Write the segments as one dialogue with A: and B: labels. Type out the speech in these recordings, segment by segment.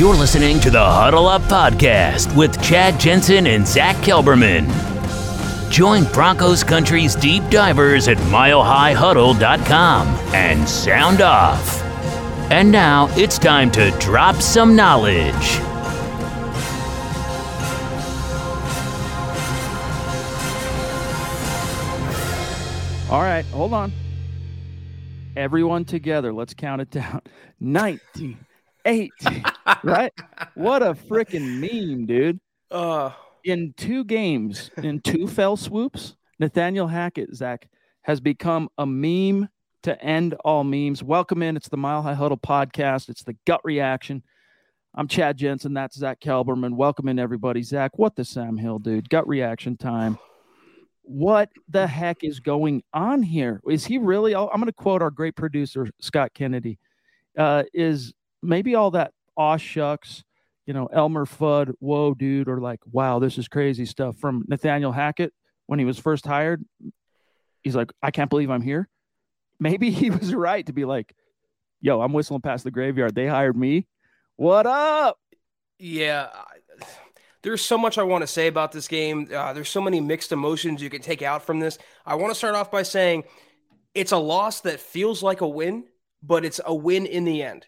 A: You're listening to the Huddle Up Podcast with Chad Jensen and Zach Kelberman. Join Broncos Country's deep divers at milehighhuddle.com and sound off. And now it's time to drop some knowledge.
B: All right, hold on. Everyone together, let's count it down. 19, 18, right? What a freaking meme, dude.
C: Uh,
B: In two games, in two fell swoops, Nathaniel Hackett, Zach, has become a meme to end all memes. Welcome in. It's the Mile High Huddle podcast. It's the gut reaction. I'm Chad Jensen. That's Zach Kelberman. Welcome in, everybody. Zach, what the Sam Hill, dude? Gut reaction time. What the heck is going on here? Is he really? I'm going to quote our great producer, Scott Kennedy. Uh, is maybe all that aw shucks, you know, Elmer Fudd, whoa, dude, or like, wow, this is crazy stuff from Nathaniel Hackett when he was first hired. He's like, I can't believe I'm here. Maybe he was right to be like, yo, I'm whistling past the graveyard. They hired me. What up?
C: yeah, there's so much I want to say about this game. Uh, there's so many mixed emotions you can take out from this. I want to start off by saying it's a loss that feels like a win, but it's a win in the end.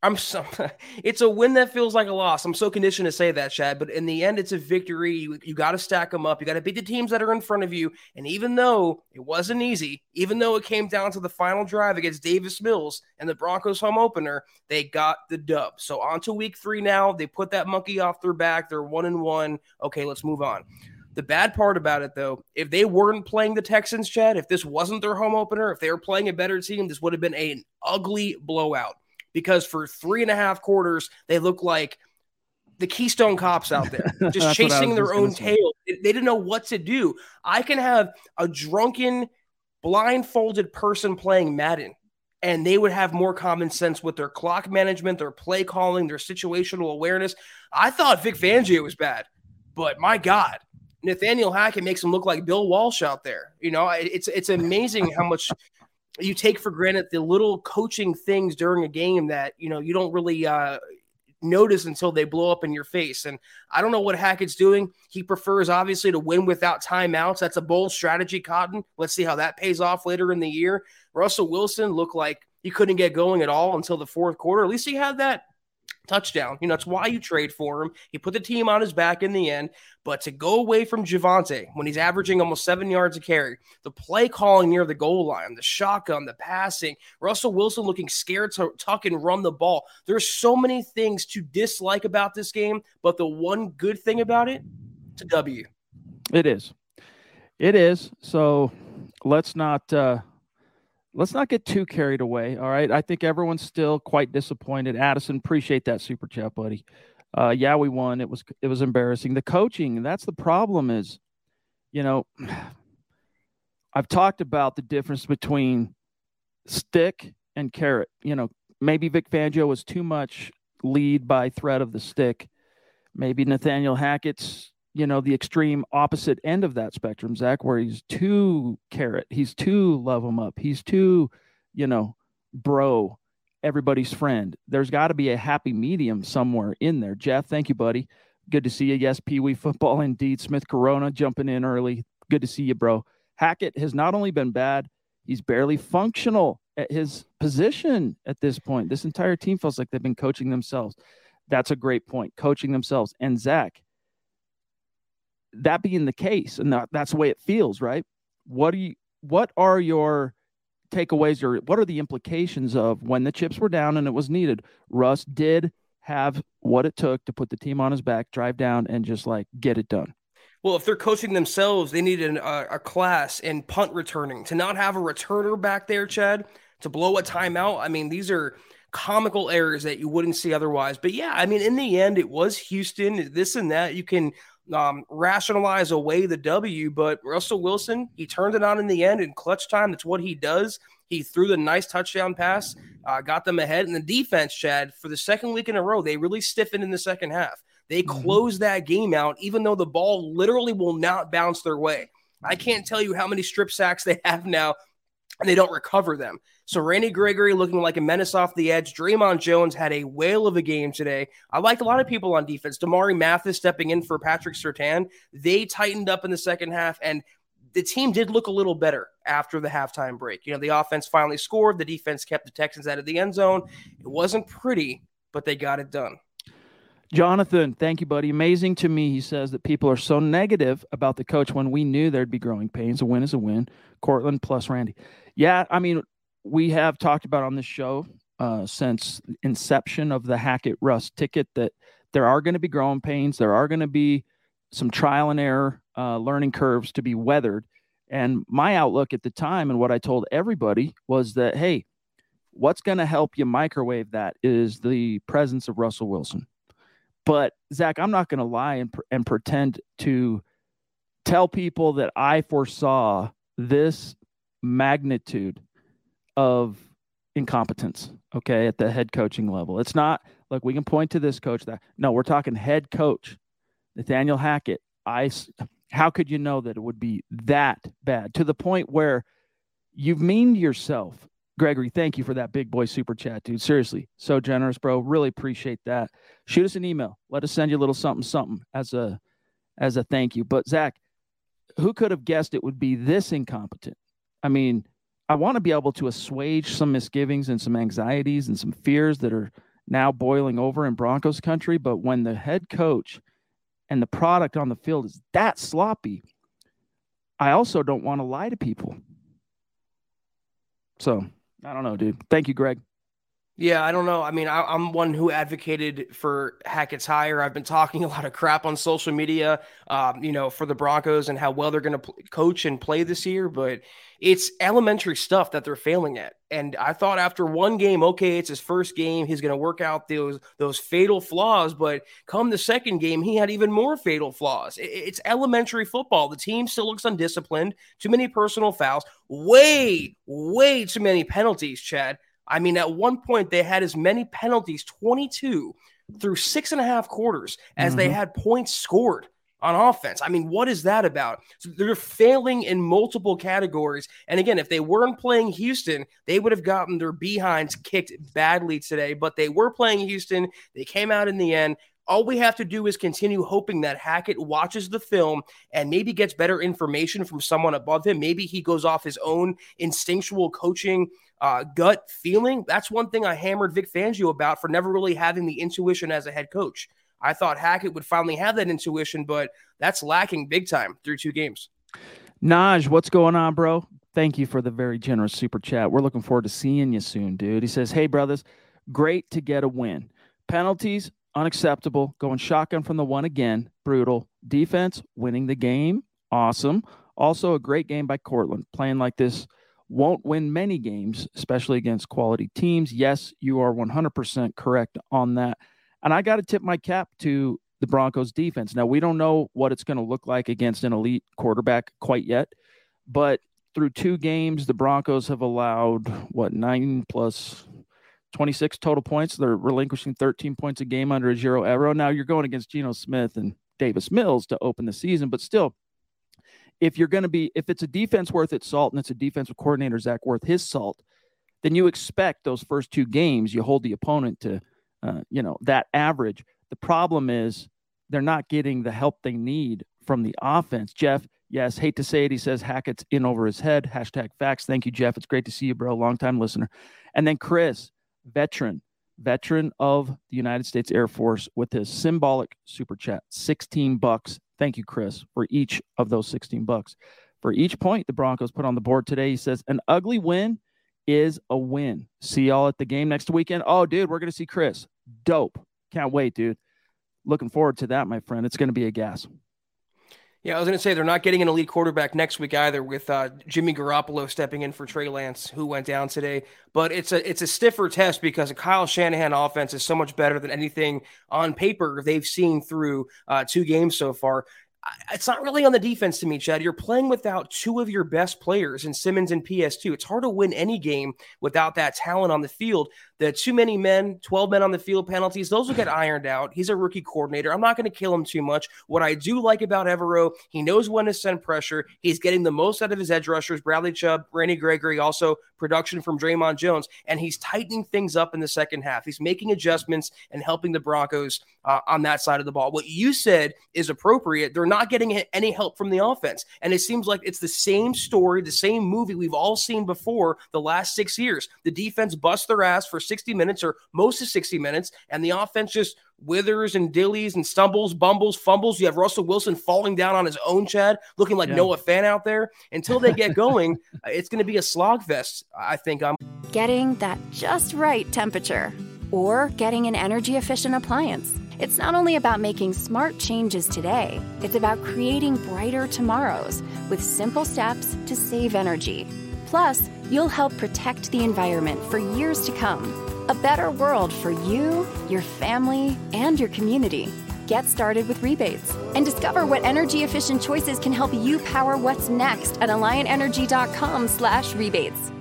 C: I'm so it's a win that feels like a loss. I'm so conditioned to say that, Chad, but in the end, it's a victory. You, you got to stack them up. You got to beat the teams that are in front of you. And even though it wasn't easy, even though it came down to the final drive against Davis Mills and the Broncos home opener, they got the dub. So on to week three now. They put that monkey off their back. They're one and one. Okay, let's move on. The bad part about it, though, if they weren't playing the Texans, Chad, if this wasn't their home opener, if they were playing a better team, this would have been an ugly blowout because for three and a half quarters, they look like the Keystone Cops out there, just chasing their
B: just
C: own tail. They they didn't know what to do. I can have a drunken, blindfolded person playing Madden, and they would have more common sense with their clock management, their play calling, their situational awareness. I thought Vic Fangio was bad, but my God, Nathaniel Hackett makes him look like Bill Walsh out there. You know, it- it's it's amazing how much you take for granted the little coaching things during a game that you know you don't really uh, notice until they blow up in your face. And I don't know what Hackett's doing. He prefers obviously to win without timeouts. That's a bold strategy, Cotton. Let's see how that pays off later in the year. Russell Wilson looked like he couldn't get going at all until the fourth quarter. At least he had that touchdown. You know, that's why you trade for him. He put the team on his back in the end. But to go away from Javonte when he's averaging almost seven yards a carry, the play calling near the goal line, the shotgun, the passing, Russell Wilson looking scared to tuck and run the ball. There's so many things to dislike about this game, but the one good thing about it, it's a W.
B: It is. It is. So let's not uh let's not get too carried away. All right. I think everyone's still quite disappointed. Addison, appreciate that super chat, buddy. Uh yeah, we won. It was it was embarrassing. The coaching, that's the problem is, you know, I've talked about the difference between stick and carrot. You know, maybe Vic Fangio was too much lead by threat of the stick. Maybe Nathaniel Hackett's you know the extreme opposite end of that spectrum zach where he's too carrot he's too love him up he's too you know bro everybody's friend there's got to be a happy medium somewhere in there jeff thank you buddy good to see you yes pee wee football indeed smith corona jumping in early good to see you bro hackett has not only been bad he's barely functional at his position at this point. This entire team feels like they've been coaching themselves. That's a great point. Coaching themselves. And Zach, that being the case, and that, that's the way it feels, right? What do you what are your takeaways or what are the implications of when the chips were down and it was needed? Russ did have what it took to put the team on his back, drive down, and just like get it done.
C: Well, if they're coaching themselves, they need an, a, a class in punt returning. To not have a returner back there, Chad, to blow a timeout. I mean, these are comical errors that you wouldn't see otherwise. But yeah, I mean, in the end, it was Houston, this and that. You can um, rationalize away the W, but Russell Wilson, he turned it on in the end in clutch time. That's what he does. He threw the nice touchdown pass, uh, got them ahead. And the defense, Chad, for the second week in a row, they really stiffened in the second half. They mm-hmm. closed that game out, even though the ball literally will not bounce their way. I can't tell you how many strip sacks they have now, and they don't recover them. So Randy Gregory looking like a menace off the edge. Dre'Mont Jones had a whale of a game today. I liked a lot of people on defense. Damari Mathis stepping in for Patrick Surtain. They tightened up in the second half, and the team did look a little better after the halftime break. You know, the offense finally scored. The defense kept the Texans out of the end zone. It wasn't pretty, but they got it done.
B: Jonathan, thank you, buddy. Amazing to me, he says that people are so negative about the coach when we knew there'd be growing pains. A win is a win. Courtland plus Randy. Yeah, I mean, we have talked about on this show uh, since inception of the Hackett Russ ticket that there are going to be growing pains. There are going to be some trial and error uh, learning curves to be weathered. And my outlook at the time and what I told everybody was that, hey, what's going to help you microwave that is the presence of Russell Wilson. But Zach, I'm not going to lie and, and pretend to tell people that I foresaw this magnitude of incompetence. Okay, at the head coaching level, it's not like we can point to this coach that no, we're talking head coach Nathaniel Hackett. I how could you know that it would be that bad to the point where you've meaned yourself Gregory, thank you for that big boy super chat, dude. Seriously, so generous, bro. Really appreciate that. Shoot us an email. Let us send you a little something, something as a as a thank you. But Zach, who could have guessed it would be this incompetent? I mean, I want to be able to assuage some misgivings and some anxieties and some fears that are now boiling over in Broncos country. But when the head coach and the product on the field is that sloppy, I also don't want to lie to people. So I don't know, dude. Thank you, Greg.
C: Yeah, I don't know. I mean, I, am one who advocated for Hackett's hire. I've been talking a lot of crap on social media, um, you know, for the Broncos and how well they're going to coach and play this year. But it's elementary stuff that they're failing at. And I thought after one game, okay, it's his first game, he's going to work out those those fatal flaws. But come the second game, he had even more fatal flaws. It's elementary football. The team still looks undisciplined. Too many personal fouls. Way, way too many penalties, Chad. I mean, at one point, they had as many penalties 22 through six and a half quarters as mm-hmm. they had points scored on offense. I mean, what is that about? So they're failing in multiple categories. And again, if they weren't playing Houston, they would have gotten their behinds kicked badly today. But they were playing Houston. They came out in the end. All we have to do is continue hoping that Hackett watches the film and maybe gets better information from someone above him. Maybe he goes off his own instinctual coaching uh, gut feeling. That's one thing I hammered Vic Fangio about for never really having the intuition as a head coach. I thought Hackett would finally have that intuition, but that's lacking big time through two games.
B: Naj, what's going on, bro? Thank you for the very generous super chat. We're looking forward to seeing you soon, dude. He says, Hey, brothers, great to get a win. Penalties, unacceptable. Going shotgun from the one again, brutal. Defense, winning the game, awesome. Also, a great game by Courtland, playing like this won't win many games, especially against quality teams. Yes, you are 100% correct on that. And I got to tip my cap to the Broncos defense. Now, we don't know what it's going to look like against an elite quarterback quite yet, but through two games, the Broncos have allowed what nine plus 26 total points. They're relinquishing 13 points a game under Ejiro Evero. Now you're going against Geno Smith and Davis Mills to open the season, but still, if you're going to be, if it's a defense worth its salt and it's a defensive coordinator, Zach, worth his salt, then you expect those first two games, you hold the opponent to, uh, you know, that average. The problem is they're not getting the help they need from the offense. Jeff, Yes, hate to say it. He says Hackett's in over his head. Hashtag facts. Thank you, Jeff. It's great to see you, bro. Long time listener. And then Chris, veteran, veteran of the United States Air Force with his symbolic super chat, 16 bucks. Thank you, Chris, for each of those 16 bucks. For each point the Broncos put on the board today, he says, an ugly win is a win. See y'all at the game next weekend. Oh, dude, we're going to see Chris. Dope. Can't wait, dude. Looking forward to that, my friend. It's going to be a gas.
C: Yeah, I was going to say they're not getting an elite quarterback next week either, with uh, Jimmy Garoppolo stepping in for Trey Lance, who went down today. But it's a it's a stiffer test because a Kyle Shanahan offense is so much better than anything on paper they've seen through uh, two games so far it's not really on the defense to me, Chad. You're playing without two of your best players in Simmons and PS2. It's hard to win any game without that talent on the field. The too many men, 12 men on the field penalties, those will get ironed out. He's a rookie coordinator. I'm not going to kill him too much. What I do like about Evero, he knows when to send pressure. He's getting the most out of his edge rushers, Bradley Chubb, Randy Gregory, also production from Dre'Mont Jones, and he's tightening things up in the second half. He's making adjustments and helping the Broncos uh, on that side of the ball. What you said is appropriate. They're not getting any help from the offense. And it seems like it's the same story, the same movie we've all seen before the last six years. The defense busts their ass for 60 minutes or most of 60 minutes, and the offense just withers and dillies and stumbles, bumbles, fumbles. You have Russell Wilson falling down on his own, Chad, looking like yeah. Noah Fant out there. Until they get going, uh, it's going to be a slog fest, I think. I'm
D: getting that just right temperature or getting an energy efficient appliance. It's not only about making smart changes today, it's about creating brighter tomorrows with simple steps to save energy. Plus, you'll help protect the environment for years to come. A better world for you, your family, and your community. Get started with rebates and discover what energy efficient choices can help you power what's next at alliantenergy.com/rebates.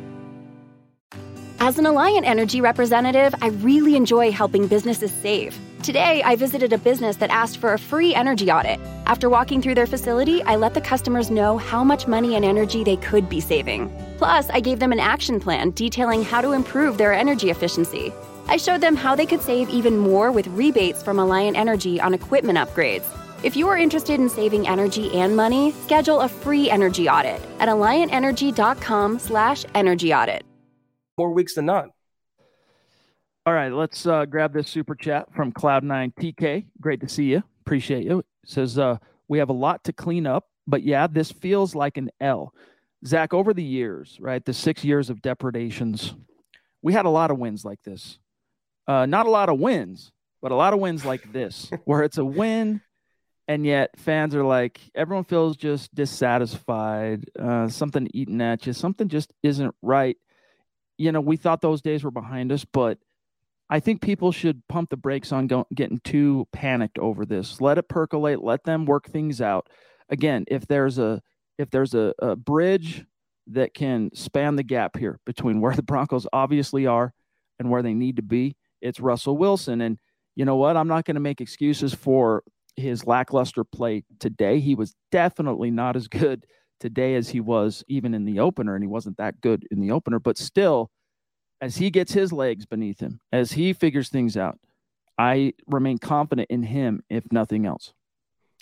D: As an Alliant Energy representative, I really enjoy helping businesses save. Today, I visited a business that asked for a free energy audit. After walking through their facility, I let the customers know how much money and energy they could be saving. Plus, I gave them an action plan detailing how to improve their energy efficiency. I showed them how they could save even more with rebates from Alliant Energy on equipment upgrades. If you are interested in saving energy and money, schedule a free energy audit at alliantenergy.com/energy audit
C: more weeks than not.
B: All right, let's uh, grab this super chat from Cloud9 TK. Great to see you. Appreciate you. It says uh, we have a lot to clean up, but yeah, this feels like an L. Zach, over the years, right, the six years of depredations, we had a lot of wins like this. Uh, not a lot of wins, but a lot of wins like this, where it's a win, and yet fans are like, everyone feels just dissatisfied, uh, something eating at you, something just isn't right you know, we thought those days were behind us, but I think people should pump the brakes on go- getting too panicked over this. Let it percolate. Let them work things out. Again, if there's a if there's a, a bridge that can span the gap here between where the Broncos obviously are and where they need to be, it's Russell Wilson. And you know what? I'm not going to make excuses for his lackluster play today. He was definitely not as good today as he was even in the opener, and he wasn't that good in the opener. But still, as he gets his legs beneath him, as he figures things out, I remain confident in him, if nothing else.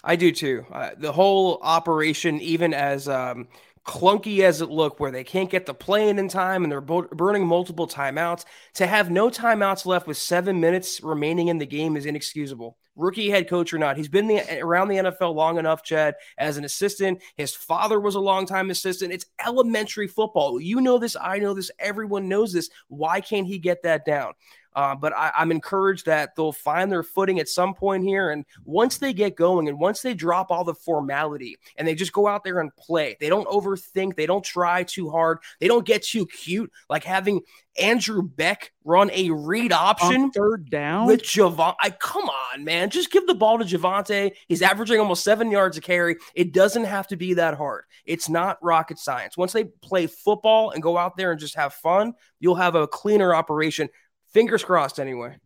C: I do too. Uh, the whole operation, even as um, clunky as it looked, where they can't get the plane in time and they're bo- burning multiple timeouts, to have no timeouts left with seven minutes remaining in the game is inexcusable rookie head coach or not. He's been the, around the NFL long enough, Chad, as an assistant. His father was a longtime assistant. It's elementary football. You know this. I know this. Everyone knows this. Why can't he get that down? Uh, but I, am encouraged that they'll find their footing at some point here. And once they get going and once they drop all the formality and they just go out there and play, they don't overthink, they don't try too hard, they don't get too cute, like having Andrew Beck run a read option
B: On third down
C: with Javon. I come on, man. Just give the ball to Javonte. He's averaging almost seven yards a carry. It doesn't have to be that hard. It's not rocket science. Once they play football and go out there and just have fun, you'll have a cleaner operation. Fingers crossed, anyway.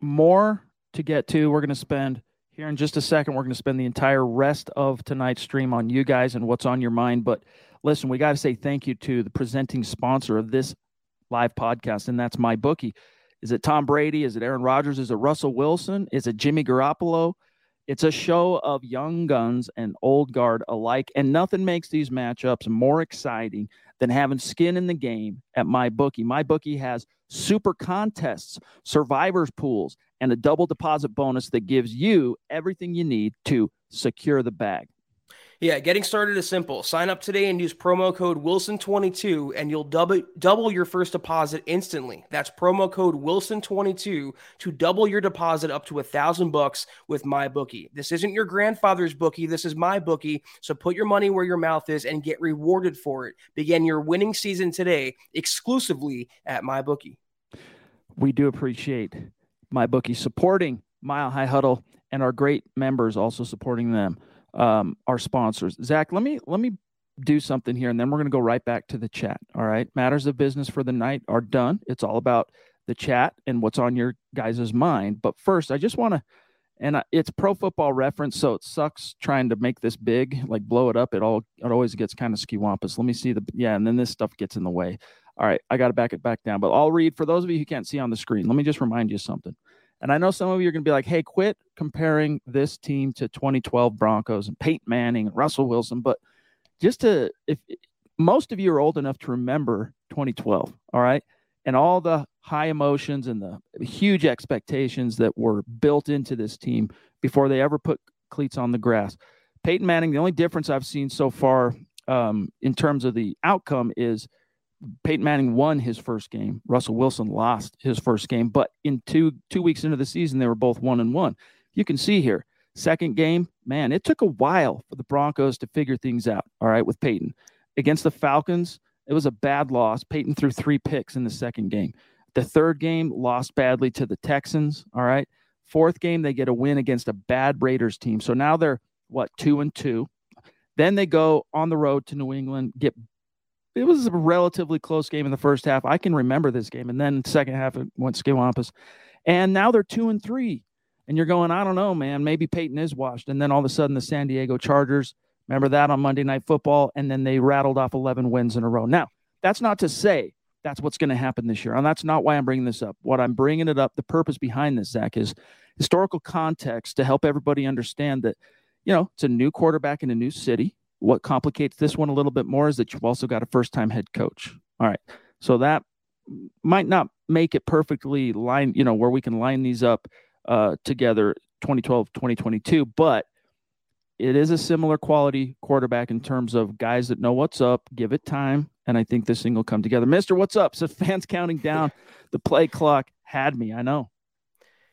B: More to get to. We're going to spend here in just a second. We're going to spend the entire rest of tonight's stream on you guys and what's on your mind. But listen, we got to say thank you to the presenting sponsor of this live podcast, and that's my bookie. Is it Tom Brady? Is it Aaron Rodgers? Is it Russell Wilson? Is it Jimmy Garoppolo? It's a show of young guns and old guard alike, and nothing makes these matchups more exciting than having skin in the game at my bookie. My bookie has super contests, survivors pools, and a double deposit bonus that gives you everything you need to secure the bag.
C: Yeah, getting started is simple. Sign up today and use promo code Wilson22 and you'll double double your first deposit instantly. That's promo code Wilson22 to double your deposit up to a thousand bucks with MyBookie. This isn't your grandfather's bookie, this is MyBookie. So put your money where your mouth is and get rewarded for it. Begin your winning season today exclusively at MyBookie.
B: We do appreciate MyBookie supporting Mile High Huddle and our great members also supporting them um, our sponsors. Zach, let me let me do something here, and then we're going to go right back to the chat. All right, matters of business for the night are done. It's all about the chat and what's on your guys' mind. But first, I just want to, and I, it's Pro Football Reference, so it sucks trying to make this big, like blow it up. It all it always gets kind of skiwampus. Let me see the yeah, and then this stuff gets in the way. All right, I got to back it back down, but I'll read for those of you who can't see on the screen. Let me just remind you something. And I know some of you are going to be like, hey, quit comparing this team to 2012 Broncos and Peyton Manning and Russell Wilson. But just to, if most of you are old enough to remember 2012, all right, and all the high emotions and the huge expectations that were built into this team before they ever put cleats on the grass. Peyton Manning, the only difference I've seen so far um, in terms of the outcome is Peyton Manning won his first game. Russell Wilson lost his first game, but in two two weeks into the season, they were both one and one. You can see here, second game, man, it took a while for the Broncos to figure things out. All right, with Peyton against the Falcons, it was a bad loss. Peyton threw three picks in the second game. The third game lost badly to the Texans. All right, fourth game they get a win against a bad Raiders team. So now they're what two and two. Then they go on the road to New England, get it was a relatively close game in the first half. I can remember this game, and then second half it went skiwampus, and now they're two and three, and you're going, I don't know, man. Maybe Peyton is washed, and then all of a sudden the San Diego Chargers. Remember that on Monday Night Football, and then they rattled off 11 wins in a row. Now that's not to say that's what's going to happen this year, and that's not why I'm bringing this up. What I'm bringing it up, the purpose behind this, Zach, is historical context to help everybody understand that, you know, it's a new quarterback in a new city what complicates this one a little bit more is that you've also got a first time head coach. All right. So that might not make it perfectly line, you know, where we can line these up uh, together 2012, 2022, but it is a similar quality quarterback in terms of guys that know what's up, give it time, and I think this thing will come together. Mister, what's up? So fans counting down. The play clock had me. I know.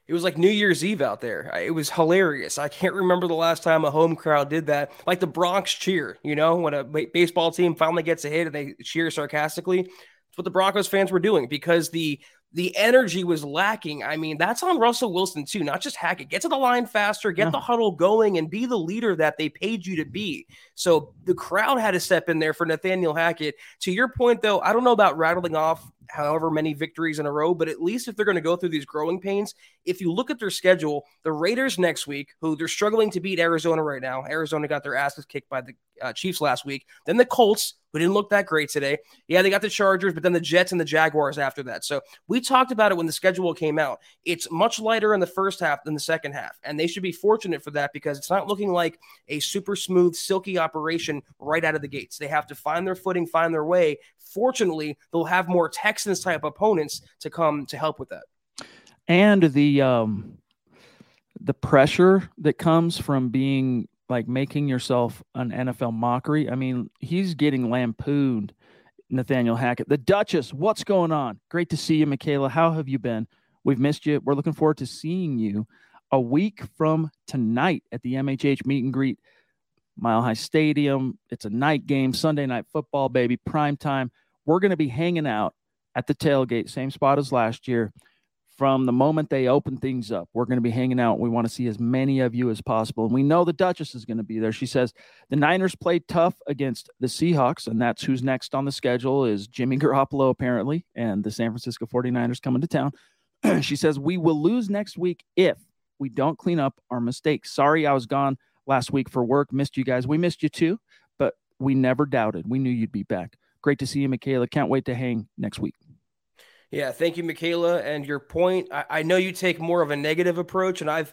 C: It was like New Year's Eve out there. It was hilarious. I can't remember the last time a home crowd did that. Like the Bronx cheer, you know, when a baseball team finally gets a hit and they cheer sarcastically. It's what the Broncos fans were doing because the the energy was lacking. I mean, that's on Russell Wilson too, not just Hackett. Get to the line faster, get the huddle going, and be the leader that they paid you to be. So the crowd had to step in there for Nathaniel Hackett. To your point, though, I don't know about rattling off however many victories in a row, but at least if they're going to go through these growing pains, if you look at their schedule, the Raiders next week, who they're struggling to beat Arizona right now, Arizona got their asses kicked by the uh, Chiefs last week, then the Colts, who didn't look that great today. Yeah, they got the Chargers, but then the Jets and the Jaguars after that. So we talked about it when the schedule came out. It's much lighter in the first half than the second half, and they should be fortunate for that because it's not looking like a super smooth, silky operation right out of the gates. They have to find their footing, find their way. Fortunately, they'll have more Texans type opponents to come to help with that.
B: And the um the pressure that comes from being like making yourself an NFL mockery. I mean, he's getting lampooned, Nathaniel Hackett. The Duchess, what's going on? Great to see you, Michaela. How have you been? We've missed you. We're looking forward to seeing you a week from tonight at the MHH meet and greet, Mile High Stadium. It's a night game, Sunday night football, baby, prime time. We're going to be hanging out at the tailgate, same spot as last year from the moment they open things up. We're going to be hanging out. We want to see as many of you as possible. And we know the Duchess is going to be there. She says the Niners played tough against the Seahawks, and that's who's next on the schedule is Jimmy Garoppolo, apparently, and the San Francisco 49ers coming to town. she says we will lose next week if we don't clean up our mistakes. Sorry, I was gone last week for work. Missed you guys. We missed you too, but we never doubted. We knew you'd be back. Great to see you, Michaela. Can't wait to hang next week.
C: Yeah, thank you, Michaela. And your point, I, I, know you take more of a negative approach, and I've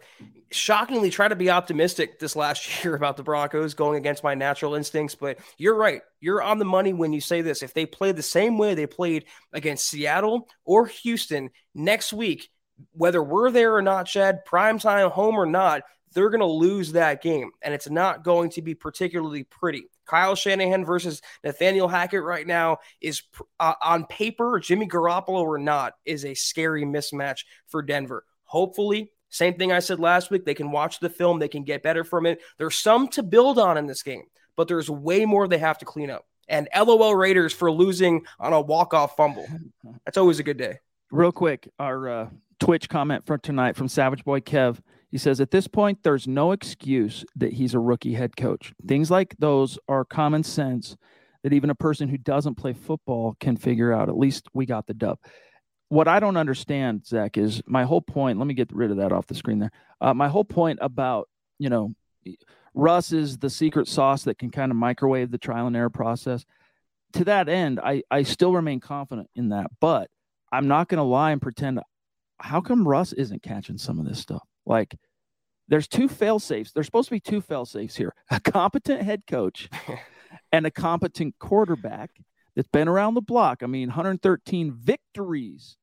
C: shockingly tried to be optimistic this last year about the Broncos going against my natural instincts. But you're right. You're on the money when you say this. If they play the same way they played against Seattle or Houston next week, whether we're there or not, Chad, primetime home or not, they're going to lose that game. And it's not going to be particularly pretty. Kyle Shanahan versus Nathaniel Hackett right now is uh, on paper, Jimmy Garoppolo or not, is a scary mismatch for Denver. Hopefully, same thing I said last week. They can watch the film, they can get better from it. There's some to build on in this game, but there's way more they have to clean up. And LOL Raiders for losing on a walk-off fumble. That's always a good day.
B: Real quick, our uh, Twitch comment for tonight from Savage Boy Kev. He says, at this point, there's no excuse that he's a rookie head coach. Things like those are common sense that even a person who doesn't play football can figure out. At least we got the dub. What I don't understand, Zach, is my whole point. Let me get rid of that off the screen there. Uh, my whole point about, you know, Russ is the secret sauce that can kind of microwave the trial and error process. To that end, I, I still remain confident in that. But I'm not going to lie and pretend how come Russ isn't catching some of this stuff? Like, there's two fail safes. There's supposed to be two fail safes here a competent head coach and a competent quarterback that's been around the block. I mean, 113 victories,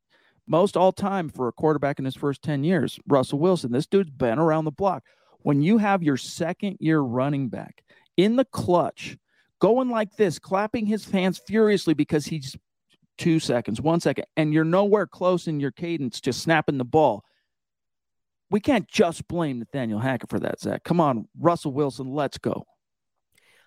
B: most all time for a quarterback in his first 10 years. Russell Wilson, this dude's been around the block. When you have your second year running back in the clutch, going like this, clapping his hands furiously because he's two seconds, one second, and you're nowhere close in your cadence to snapping the ball. We can't just blame Nathaniel Hackett for that, Zach. Come on, Russell Wilson, let's go.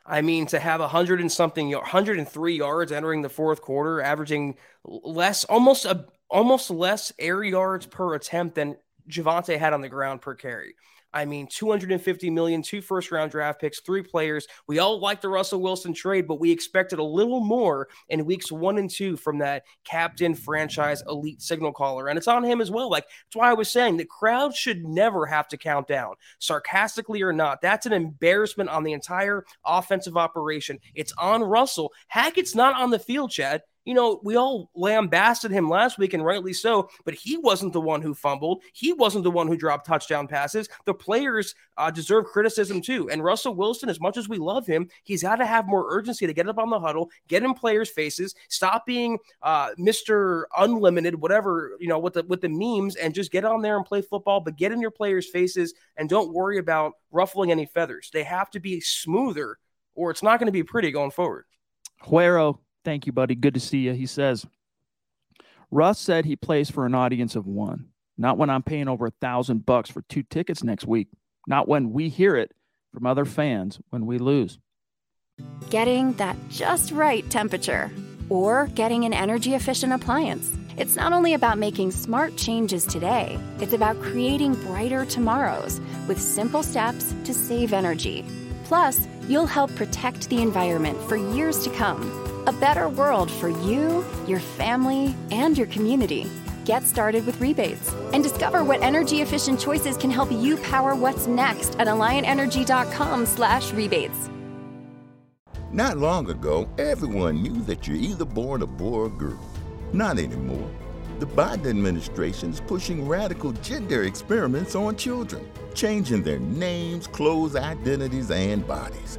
C: I mean, to have a hundred and something, 103 yards entering the fourth quarter, averaging less, almost a, almost less air yards per attempt than Javonte had on the ground per carry. I mean, 250 million, two first round draft picks, three players. We all like the Russell Wilson trade, but we expected a little more in weeks one and two from that captain franchise elite signal caller. And it's on him as well. Like, that's why I was saying the crowd should never have to count down, sarcastically or not. That's an embarrassment on the entire offensive operation. It's on Russell. Hackett's not on the field, Chad you know, we all lambasted him last week, and rightly so, but he wasn't the one who fumbled. He wasn't the one who dropped touchdown passes. The players uh, deserve criticism too. And Russell Wilson, as much as we love him, he's got to have more urgency to get up on the huddle, get in players' faces, stop being uh, Mr. Unlimited, whatever, you know, with the with the memes, and just get on there and play football, but get in your players' faces and don't worry about ruffling any feathers. They have to be smoother, or it's not going to be pretty going forward.
B: Huero Thank you, buddy. Good to see you. He says, Russ said he plays for an audience of one, not when I'm paying over a thousand bucks for two tickets next week, not when we hear it from other fans when we lose.
D: Getting that just right temperature or getting an energy efficient appliance. It's not only about making smart changes today, it's about creating brighter tomorrows with simple steps to save energy. Plus, you'll help protect the environment for years to come. A better world for you, your family, and your community. Get started with rebates and discover what energy efficient choices can help you power what's next at alliantenergy.com/slash rebates.
E: Not long ago, everyone knew that you're either born a boy or girl. Not anymore. The Biden administration is pushing radical gender experiments on children, changing their names, clothes, identities, and bodies.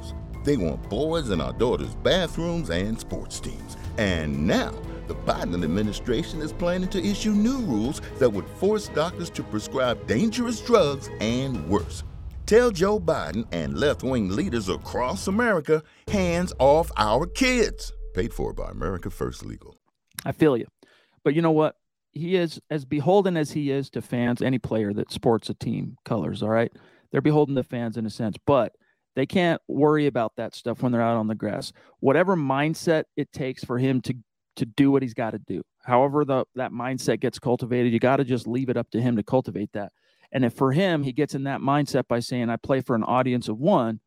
E: They want boys in our daughters' bathrooms and sports teams. And now, the Biden administration is planning to issue new rules that would force doctors to prescribe dangerous drugs and worse. Tell Joe Biden and left wing leaders across America hands off our kids. Paid for by America First Legal.
B: I feel you. But you know what? He is as beholden as he is to fans, any player that sports a team colors, all right? They're beholden to fans in a sense. But they can't worry about that stuff when they're out on the grass. Whatever mindset it takes for him to to do what he's got to do. However, the that mindset gets cultivated, you got to just leave it up to him to cultivate that. And if for him, he gets in that mindset by saying, I play for an audience of one,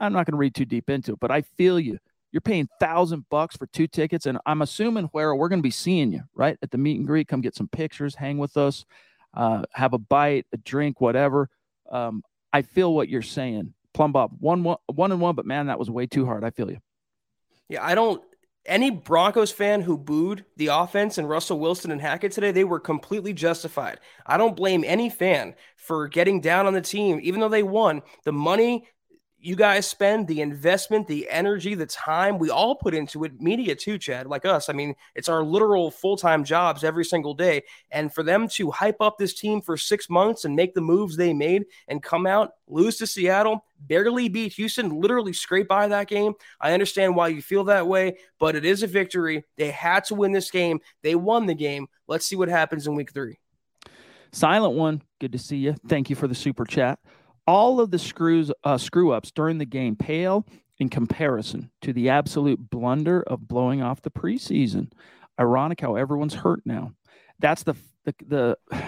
B: I'm not going to read too deep into it, but I feel you. You're paying thousand bucks for two tickets, and I'm assuming where we're going to be seeing you right at the meet and greet. Come get some pictures, hang with us, uh, have a bite, a drink, whatever. Um, I feel what you're saying, Plum Bob. One, one, one and one, but man, that was way too hard. I feel you.
C: Yeah, I don't. Any Broncos fan who booed the offense and Russell Wilson and Hackett today, they were completely justified. I don't blame any fan for getting down on the team, even though they won. The money you guys spend, the investment, the energy, the time we all put into it, media too, Chad, like us. I mean, it's our literal full time jobs every single day. And for them to hype up this team for six months and make the moves they made and come out, lose to Seattle, barely beat Houston, literally scrape by that game. I understand why you feel that way, but it is a victory. They had to win this game. They won the game. Let's see what happens in week three.
B: Silent one, good to see you. Thank you for the super chat all of the screws uh, screw ups during the game pale in comparison to the absolute blunder of blowing off the preseason. Ironic how everyone's hurt now. That's the the, the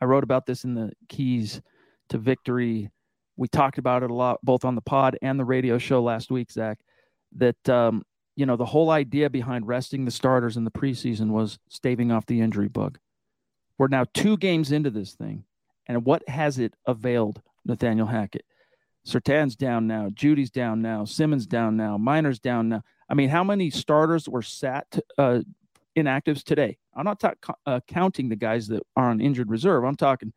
B: I wrote about this in the keys to victory. We talked about it a lot, both on the pod and the radio show last week, Zach. That um, you know the whole idea behind resting the starters in the preseason was staving off the injury bug. We're now two games into this thing, and what has it availed Nathaniel Hackett. Surtain's down now. Jeudy's down now. Simmons down now. Miner's down now. I mean, how many starters were sat uh, inactives today? I'm not ta- uh, counting the guys that are on injured reserve. I'm talking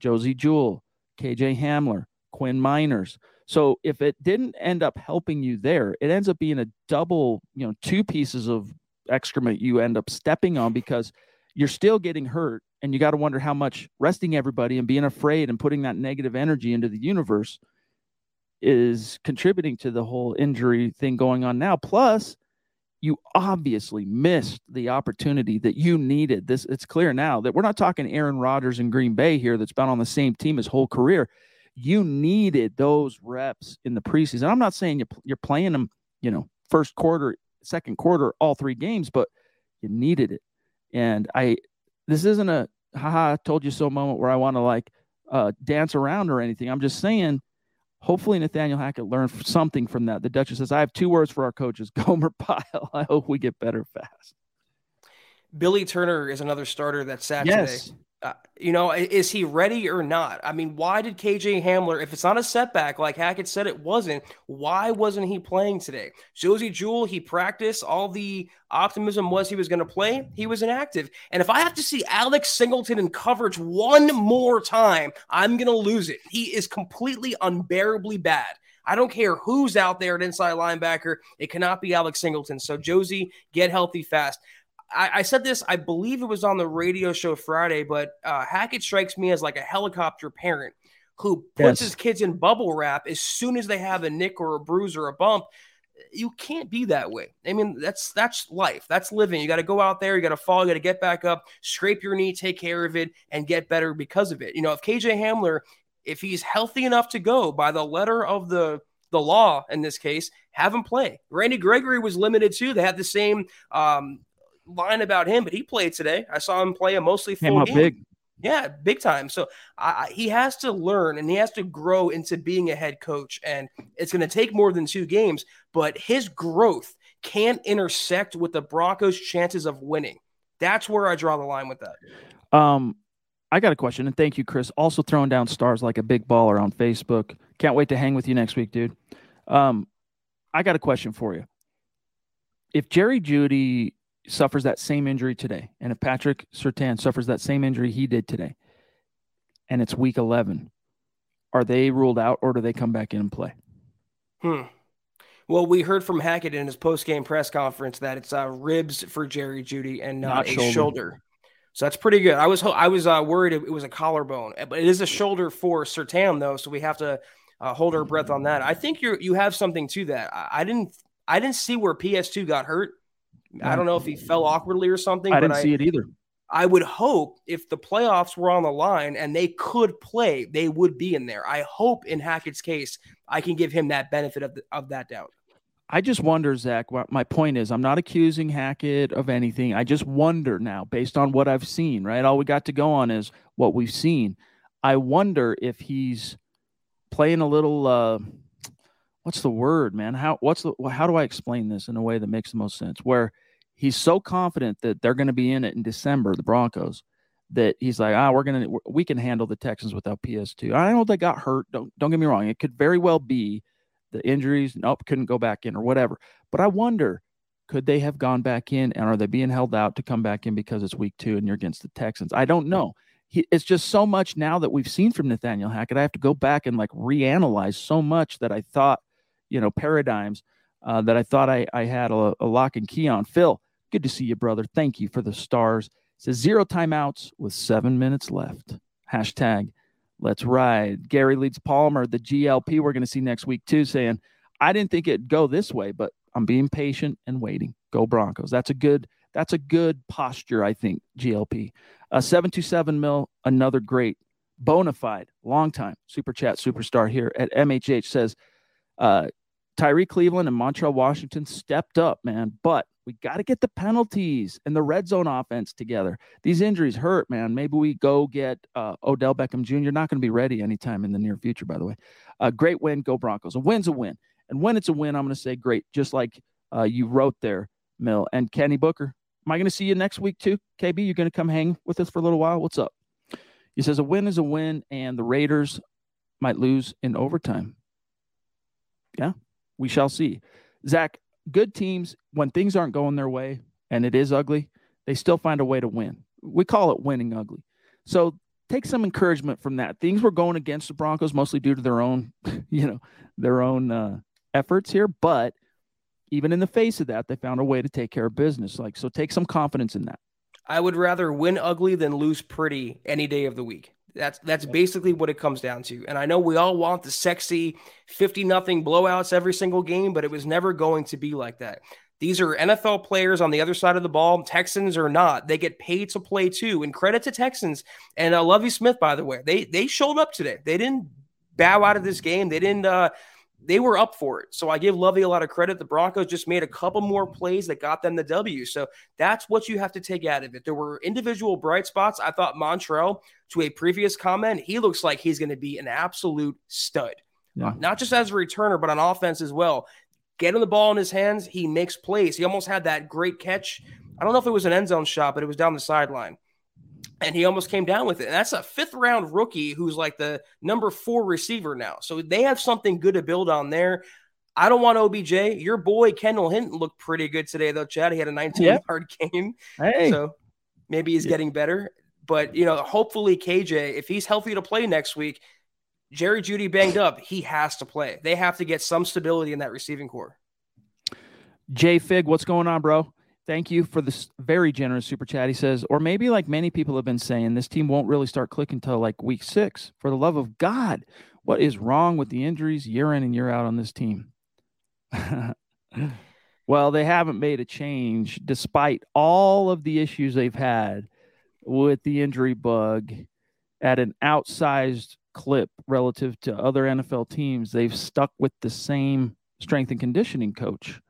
B: Josey Jewell, KJ Hamler, Quinn Meinerz. So if it didn't end up helping you there, it ends up being a double, you know, two pieces of excrement you end up stepping on because you're still getting hurt and you got to wonder how much resting everybody and being afraid and putting that negative energy into the universe is contributing to the whole injury thing going on now. Plus you obviously missed the opportunity that you needed. This it's clear now that we're not talking Aaron Rodgers in Green Bay here that's been on the same team his whole career. You needed those reps in the preseason. I'm not saying you're playing them you know first quarter second quarter all three games but you needed it and I this isn't a haha told you so moment where I want to like uh, dance around or anything. I'm just saying, hopefully Nathaniel Hackett learned something from that. The Duchess says, I have two words for our coaches, Gomer Pyle. I hope we get better fast.
C: Billy Turner is another starter that sat
B: yes.
C: today. Uh, you know, is he ready or not? I mean, why did KJ Hamler, if it's not a setback like Hackett said it wasn't, why wasn't he playing today? Josey Jewell, he practiced. All the optimism was he was going to play. He was inactive. And if I have to see Alex Singleton in coverage one more time, I'm going to lose it. He is completely unbearably bad. I don't care who's out there at inside linebacker. It cannot be Alex Singleton. So, Josey, get healthy fast. I, I, said this, I believe it was on the radio show Friday, but uh, Hackett strikes me as like a helicopter parent who puts yes. his kids in bubble wrap as soon as they have a nick or a bruise or a bump. You can't be that way. I mean, that's that's life. That's living. You got to go out there. You got to fall. You got to get back up, scrape your knee, take care of it, and get better because of it. You know, if KJ Hamler, if he's healthy enough to go by the letter of the the law in this case, have him play. Randy Gregory was limited too. They had the same um, line about him, but he played today. I saw him play a mostly full game. Big. Yeah, big time. So uh, he has to learn and he has to grow into being a head coach. And it's going to take more than two games, but his growth can't intersect with the Broncos' chances of winning. That's where I draw the line with that.
B: Um, I got a question, and thank you, Chris. Also throwing down stars like a big baller on Facebook. Can't wait to hang with you next week, dude. Um, I got a question for you. If Jerry Jeudy suffers that same injury today, and if Patrick Surtain suffers that same injury he did today, and it's week 11, are they ruled out or do they come back in and play?
C: Hmm. Well, we heard from Hackett in his post-game press conference that it's uh, ribs for Jerry Jeudy and not, not a shoulder. shoulder. So that's pretty good. I was I was uh, worried it was a collarbone, but it is a shoulder for Surtain though, so we have to uh, hold our breath on that. I think you you have something to that. I, I didn't I didn't see where PS2 got hurt. I don't know if he fell awkwardly or something.
B: I didn't see it either.
C: I would hope if the playoffs were on the line and they could play, they would be in there. I hope in Hackett's case, I can give him that benefit of, the, of that doubt.
B: I just wonder, Zach. What my point is, I'm not accusing Hackett of anything. I just wonder now, based on what I've seen. Right, all we got to go on is what we've seen. I wonder if he's playing a little. Uh, what's the word, man? How what's the how do I explain this in a way that makes the most sense? Where he's so confident that they're going to be in it in December, the Broncos, that he's like, ah, we're gonna we can handle the Texans without PS2. I know they got hurt. Don't don't get me wrong. It could very well be the injuries. Nope, couldn't go back in or whatever. But I wonder, could they have gone back in, and are they being held out to come back in because it's week two and you're against the Texans? I don't know. He, it's just so much now that we've seen from Nathaniel Hackett. I have to go back and like reanalyze so much that I thought, you know, paradigms uh, that I thought I, I had a, a lock and key on. Phil, good to see you, brother. Thank you for the stars says zero timeouts with seven minutes left. Hashtag let's ride. Gary Leeds Palmer, the GLP we're going to see next week too, saying, I didn't think it'd go this way, but I'm being patient and waiting. Go Broncos. That's a good that's a good posture, I think, GLP. Uh, 727 mil, another great bona fide, long time super chat superstar here at MHH says, uh, Tyrie Cleveland and Montrell Washington stepped up, man, but we got to get the penalties and the red zone offense together. These injuries hurt, man. Maybe we go get uh, Odell Beckham Jr. Not going to be ready anytime in the near future, by the way. A great win, go Broncos. A win's a win. And when it's a win, I'm going to say great, just like uh, you wrote there, Mill. And Kenny Booker, am I going to see you next week too? KB, you're going to come hang with us for a little while? What's up? He says a win is a win, and the Raiders might lose in overtime. Yeah, we shall see. Zach, good teams, when things aren't going their way and it is ugly, they still find a way to win. We call it winning ugly. So take some encouragement from that. Things were going against the Broncos mostly due to their own, you know, their own uh, efforts here. But even in the face of that, they found a way to take care of business. Like, so take some confidence in that.
C: I would rather win ugly than lose pretty any day of the week. That's that's basically what it comes down to. And I know we all want the sexy 50 nothing blowouts every single game, but it was never going to be like that. These are NFL players on the other side of the ball. Texans or not. They get paid to play too. And credit to Texans and uh, Lovie Smith, by the way. They they showed up today. They didn't bow out of this game. They didn't uh, they were up for it. So I give Lovie a lot of credit. The Broncos just made a couple more plays that got them the W. So that's what you have to take out of it. There were individual bright spots. I thought Montrell, to a previous comment, he looks like he's going to be an absolute stud. Yeah. Uh, not just as a returner, but on offense as well. Getting the ball in his hands, he makes plays. He almost had that great catch. I don't know if it was an end zone shot, but it was down the sideline and he almost came down with it. And that's a fifth round rookie who's like the number four receiver now. So they have something good to build on there. I don't want OBJ. Your boy Kendall Hinton looked pretty good today, though, Chad. He had a 19 yep. yard game. Hey. So maybe he's yeah. getting better. But, you know, hopefully KJ, if he's healthy to play next week, Jerry Jeudy banged up, he has to play. They have to get some stability in that receiving corps.
B: Jay Fig, what's going on, bro? Thank you for this very generous super chat. He says, or maybe like many people have been saying, this team won't really start clicking until like week six. For the love of God, what is wrong with the injuries year in and year out on this team? well, they haven't made a change despite all of the issues they've had with the injury bug at an outsized clip relative to other NFL teams. They've stuck with the same strength and conditioning coach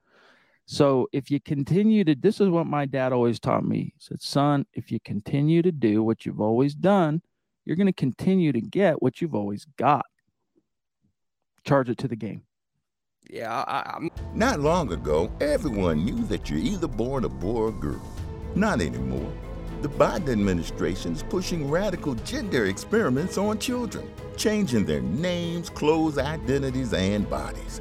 B: so if you continue to, this is what my dad always taught me. He said, son, if you continue to do what you've always done, you're going to continue to get what you've always got. Charge it to the game.
C: Yeah. I, I'm...
E: Not long ago, everyone knew that you're either born a boy or a girl. Not anymore. The Biden administration is pushing radical gender experiments on children, changing their names, clothes, identities, and bodies.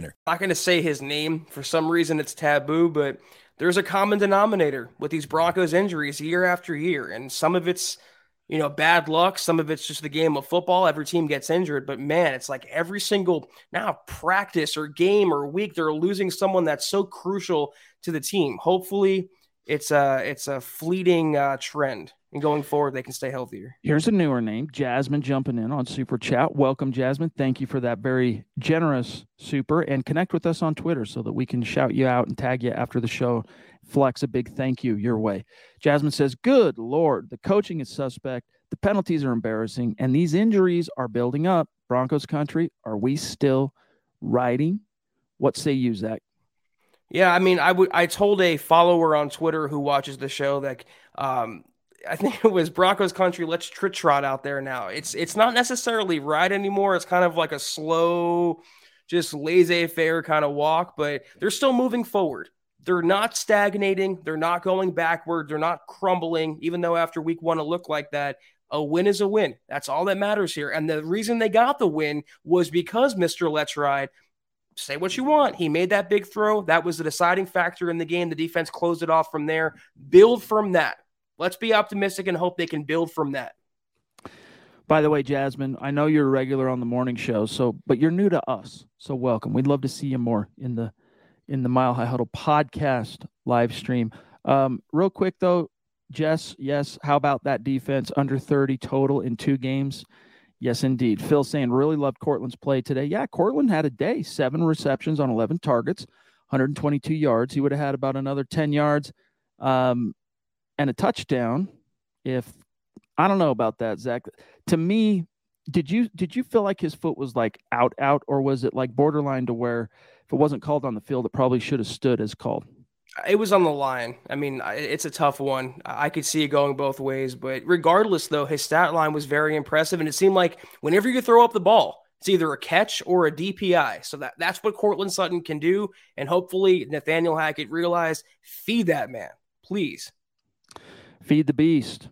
C: I'm not going to say his name. For some reason, it's taboo, but there's a common denominator with these Broncos injuries year after year. And some of it's, you know, bad luck. Some of it's just the game of football. Every team gets injured. But man, it's like every single now practice or game or week, they're losing someone that's so crucial to the team. Hopefully, it's a it's a fleeting uh, trend and going forward they can stay healthier.
B: Here's a newer name, Jasmine jumping in on Super Chat. Welcome, Jasmine. Thank you for that very generous super and connect with us on Twitter so that we can shout you out and tag you after the show. Flex a big thank you your way. Jasmine says, Good Lord, the coaching is suspect, the penalties are embarrassing, and these injuries are building up. Broncos country, are we still riding? What say you, Zach?
C: Yeah, I mean, I would. I told a follower on Twitter who watches the show that um, I think it was Broncos country. Let's trit trot out there now. It's it's not necessarily ride anymore. It's kind of like a slow, just laissez faire kind of walk, but they're still moving forward. They're not stagnating. They're not going backward. They're not crumbling. Even though after week one it looked like that, a win is a win. That's all that matters here. And the reason they got the win was because Mr. Let's Ride. Say what you want. He made that big throw. That was the deciding factor in the game. The defense closed it off from there. Build from that let's be optimistic and hope they can build from that.
B: By the way, Jasmine, I know you're a regular on the morning show, so but you're new to us. So welcome. We'd love to see you more in the in the Mile High Huddle podcast live stream. Um, real quick though, Jess, yes, how about that defense under 30 total in two games? Yes, indeed. Phil saying really loved Courtland's play today. Yeah, Courtland had a day, seven receptions on 11 targets, 122 yards. He would have had about another 10 yards. Um, and a touchdown if I don't know about that, Zach. To me, did you did you feel like his foot was like out out or was it like borderline to where if it wasn't called on the field, it probably should have stood as called?
C: It was on the line. I mean, it's a tough one. I could see it going both ways, but regardless, though, his stat line was very impressive, and it seemed like whenever you throw up the ball, it's either a catch or a DPI. So that that's what Courtland Sutton can do, and hopefully Nathaniel Hackett realized feed that man, please.
B: Feed the beast.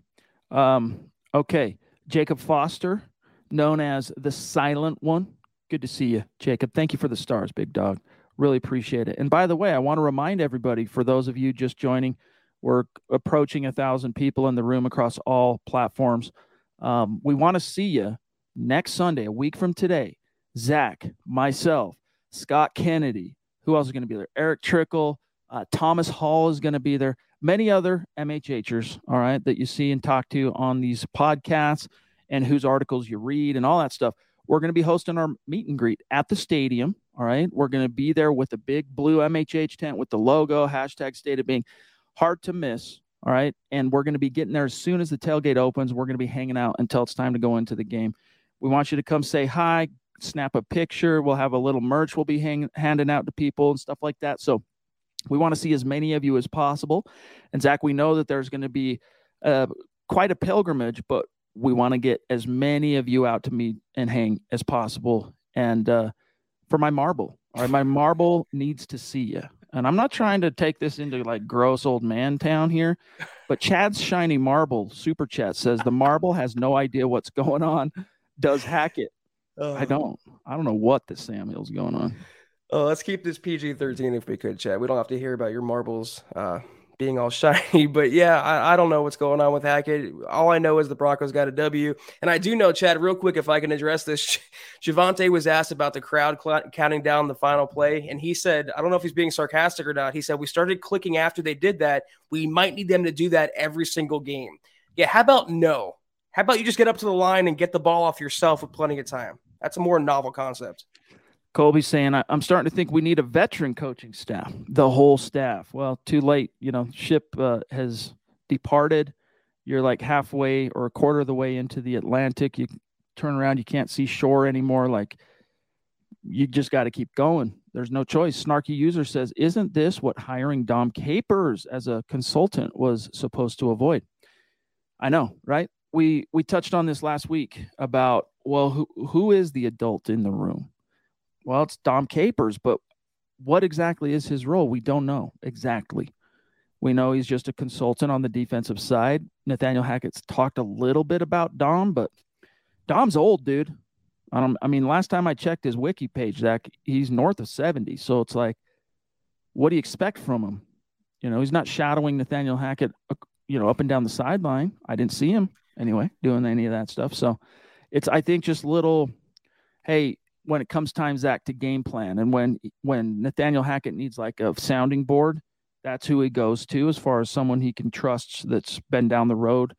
B: Um, okay. Jacob Foster, known as the silent one. Good to see you, Jacob. Thank you for the stars, big dog. Really appreciate it. And by the way, I want to remind everybody, for those of you just joining, we're approaching a thousand people in the room across all platforms. Um, we want to see you next Sunday, a week from today. Zach, myself, Scott Kennedy. Who else is going to be there? Eric Trickle, uh, Thomas Hall is going to be there many other MHHers, all right, that you see and talk to on these podcasts and whose articles you read and all that stuff. We're going to be hosting our meet and greet at the stadium. All right. We're going to be there with a big blue MHH tent with the logo, hashtag state of being hard to miss. All right. And we're going to be getting there as soon as the tailgate opens. We're going to be hanging out until it's time to go into the game. We want you to come say hi, snap a picture. We'll have a little merch we'll be hang- handing out to people and stuff like that. So we want to see as many of you as possible. And Zach, we know that there's going to be uh, quite a pilgrimage, but we want to get as many of you out to meet and hang as possible. And uh, for my marble, all right, my marble needs to see you. And I'm not trying to take this into like gross old man town here, but Chad's shiny marble super chat says the marble has no idea what's going on. Does Hackett? Uh, I don't. I don't know what the Samuel's going on.
C: Oh, let's keep this PG 13 if we could, Chad. We don't have to hear about your marbles uh, being all shiny. But yeah, I, I, don't know what's going on with Hackett. All I know is the Broncos got a W. And I do know, Chad, real quick, if I can address this, Javonte was asked about the crowd cl- counting down the final play. And he said, I don't know if he's being sarcastic or not. He said, We started clicking after they did that. We might need them to do that every single game. Yeah, how about no? How about you just get up to the line and get the ball off yourself with plenty of time? That's a more novel concept.
B: Colby saying, I, am starting to think we need a veteran coaching staff, the whole staff. Well, too late. You know, ship uh, has departed. You're like halfway or a quarter of the way into the Atlantic. You turn around, you can't see shore anymore. Like, you just got to keep going. there's no choice. Snarky user says, Isn't this what hiring Dom Capers as a consultant was supposed to avoid? I know, right? We we touched on this last week about well, who who is the adult in the room? Well, it's Dom Capers, but what exactly is his role? We don't know exactly. We know he's just a consultant on the defensive side. Nathaniel Hackett's talked a little bit about Dom, but Dom's old, dude. I, don't, I mean, last time I checked his wiki page, Zach, he's north of 70. So it's like, what do you expect from him? You know, he's not shadowing Nathaniel Hackett, uh, you know, up and down the sideline. I didn't see him anyway doing any of that stuff. So it's, I think, just little, hey, when it comes time, Zach, to game plan, and when when Nathaniel Hackett needs like a sounding board, that's who he goes to as far as someone he can trust that's been down the road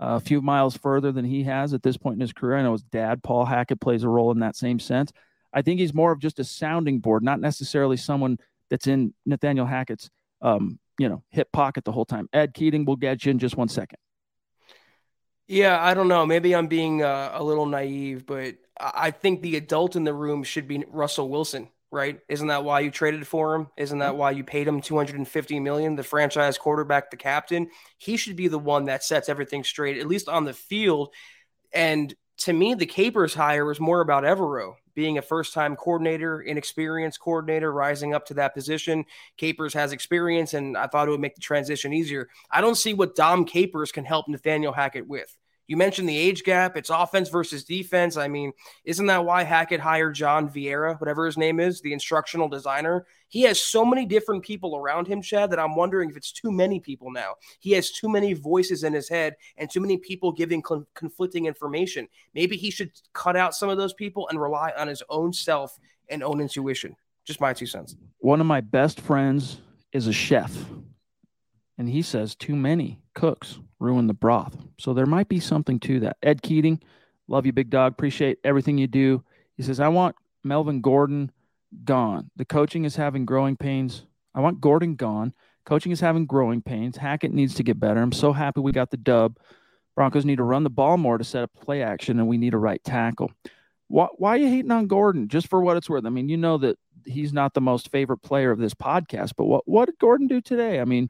B: uh, a few miles further than he has at this point in his career. I know his dad, Paul Hackett, plays a role in that same sense. I think he's more of just a sounding board, not necessarily someone that's in Nathaniel Hackett's, um, you know, hip pocket the whole time. Ed Keating will get you in just one second.
C: Yeah, I don't know. Maybe I'm being uh, a little naive, but I think the adult in the room should be Russell Wilson right? Isn't that why you traded for him? Isn't that mm-hmm. why you paid him 250 million, the franchise quarterback, the captain? He should be the one that sets everything straight, at least on the field. And to me, the Capers hire was more about Evero being a first time coordinator, inexperienced coordinator, rising up to that position. Capers has experience, and I thought it would make the transition easier. I don't see what Dom Capers can help Nathaniel Hackett with. You mentioned the age gap. It's offense versus defense. I mean, isn't that why Hackett hired John Vieira, whatever his name is, the instructional designer? He has so many different people around him, Chad, that I'm wondering if it's too many people now. He has too many voices in his head and too many people giving con- conflicting information. Maybe he should cut out some of those people and rely on his own self and own intuition. Just my two cents.
B: One of my best friends is a chef, and he says too many cooks ruin the broth. So there might be something to that. Ed Keating, love you, big dog. Appreciate everything you do. He says, I want Melvin Gordon gone. The coaching is having growing pains. I want Gordon gone. Coaching is having growing pains. Hackett needs to get better. I'm so happy we got the dub. Broncos need to run the ball more to set up play action, and we need a right tackle. Why, why are you hating on Gordon? Just for what it's worth. I mean, you know that he's not the most favorite player of this podcast, but what, what did Gordon do today? I mean,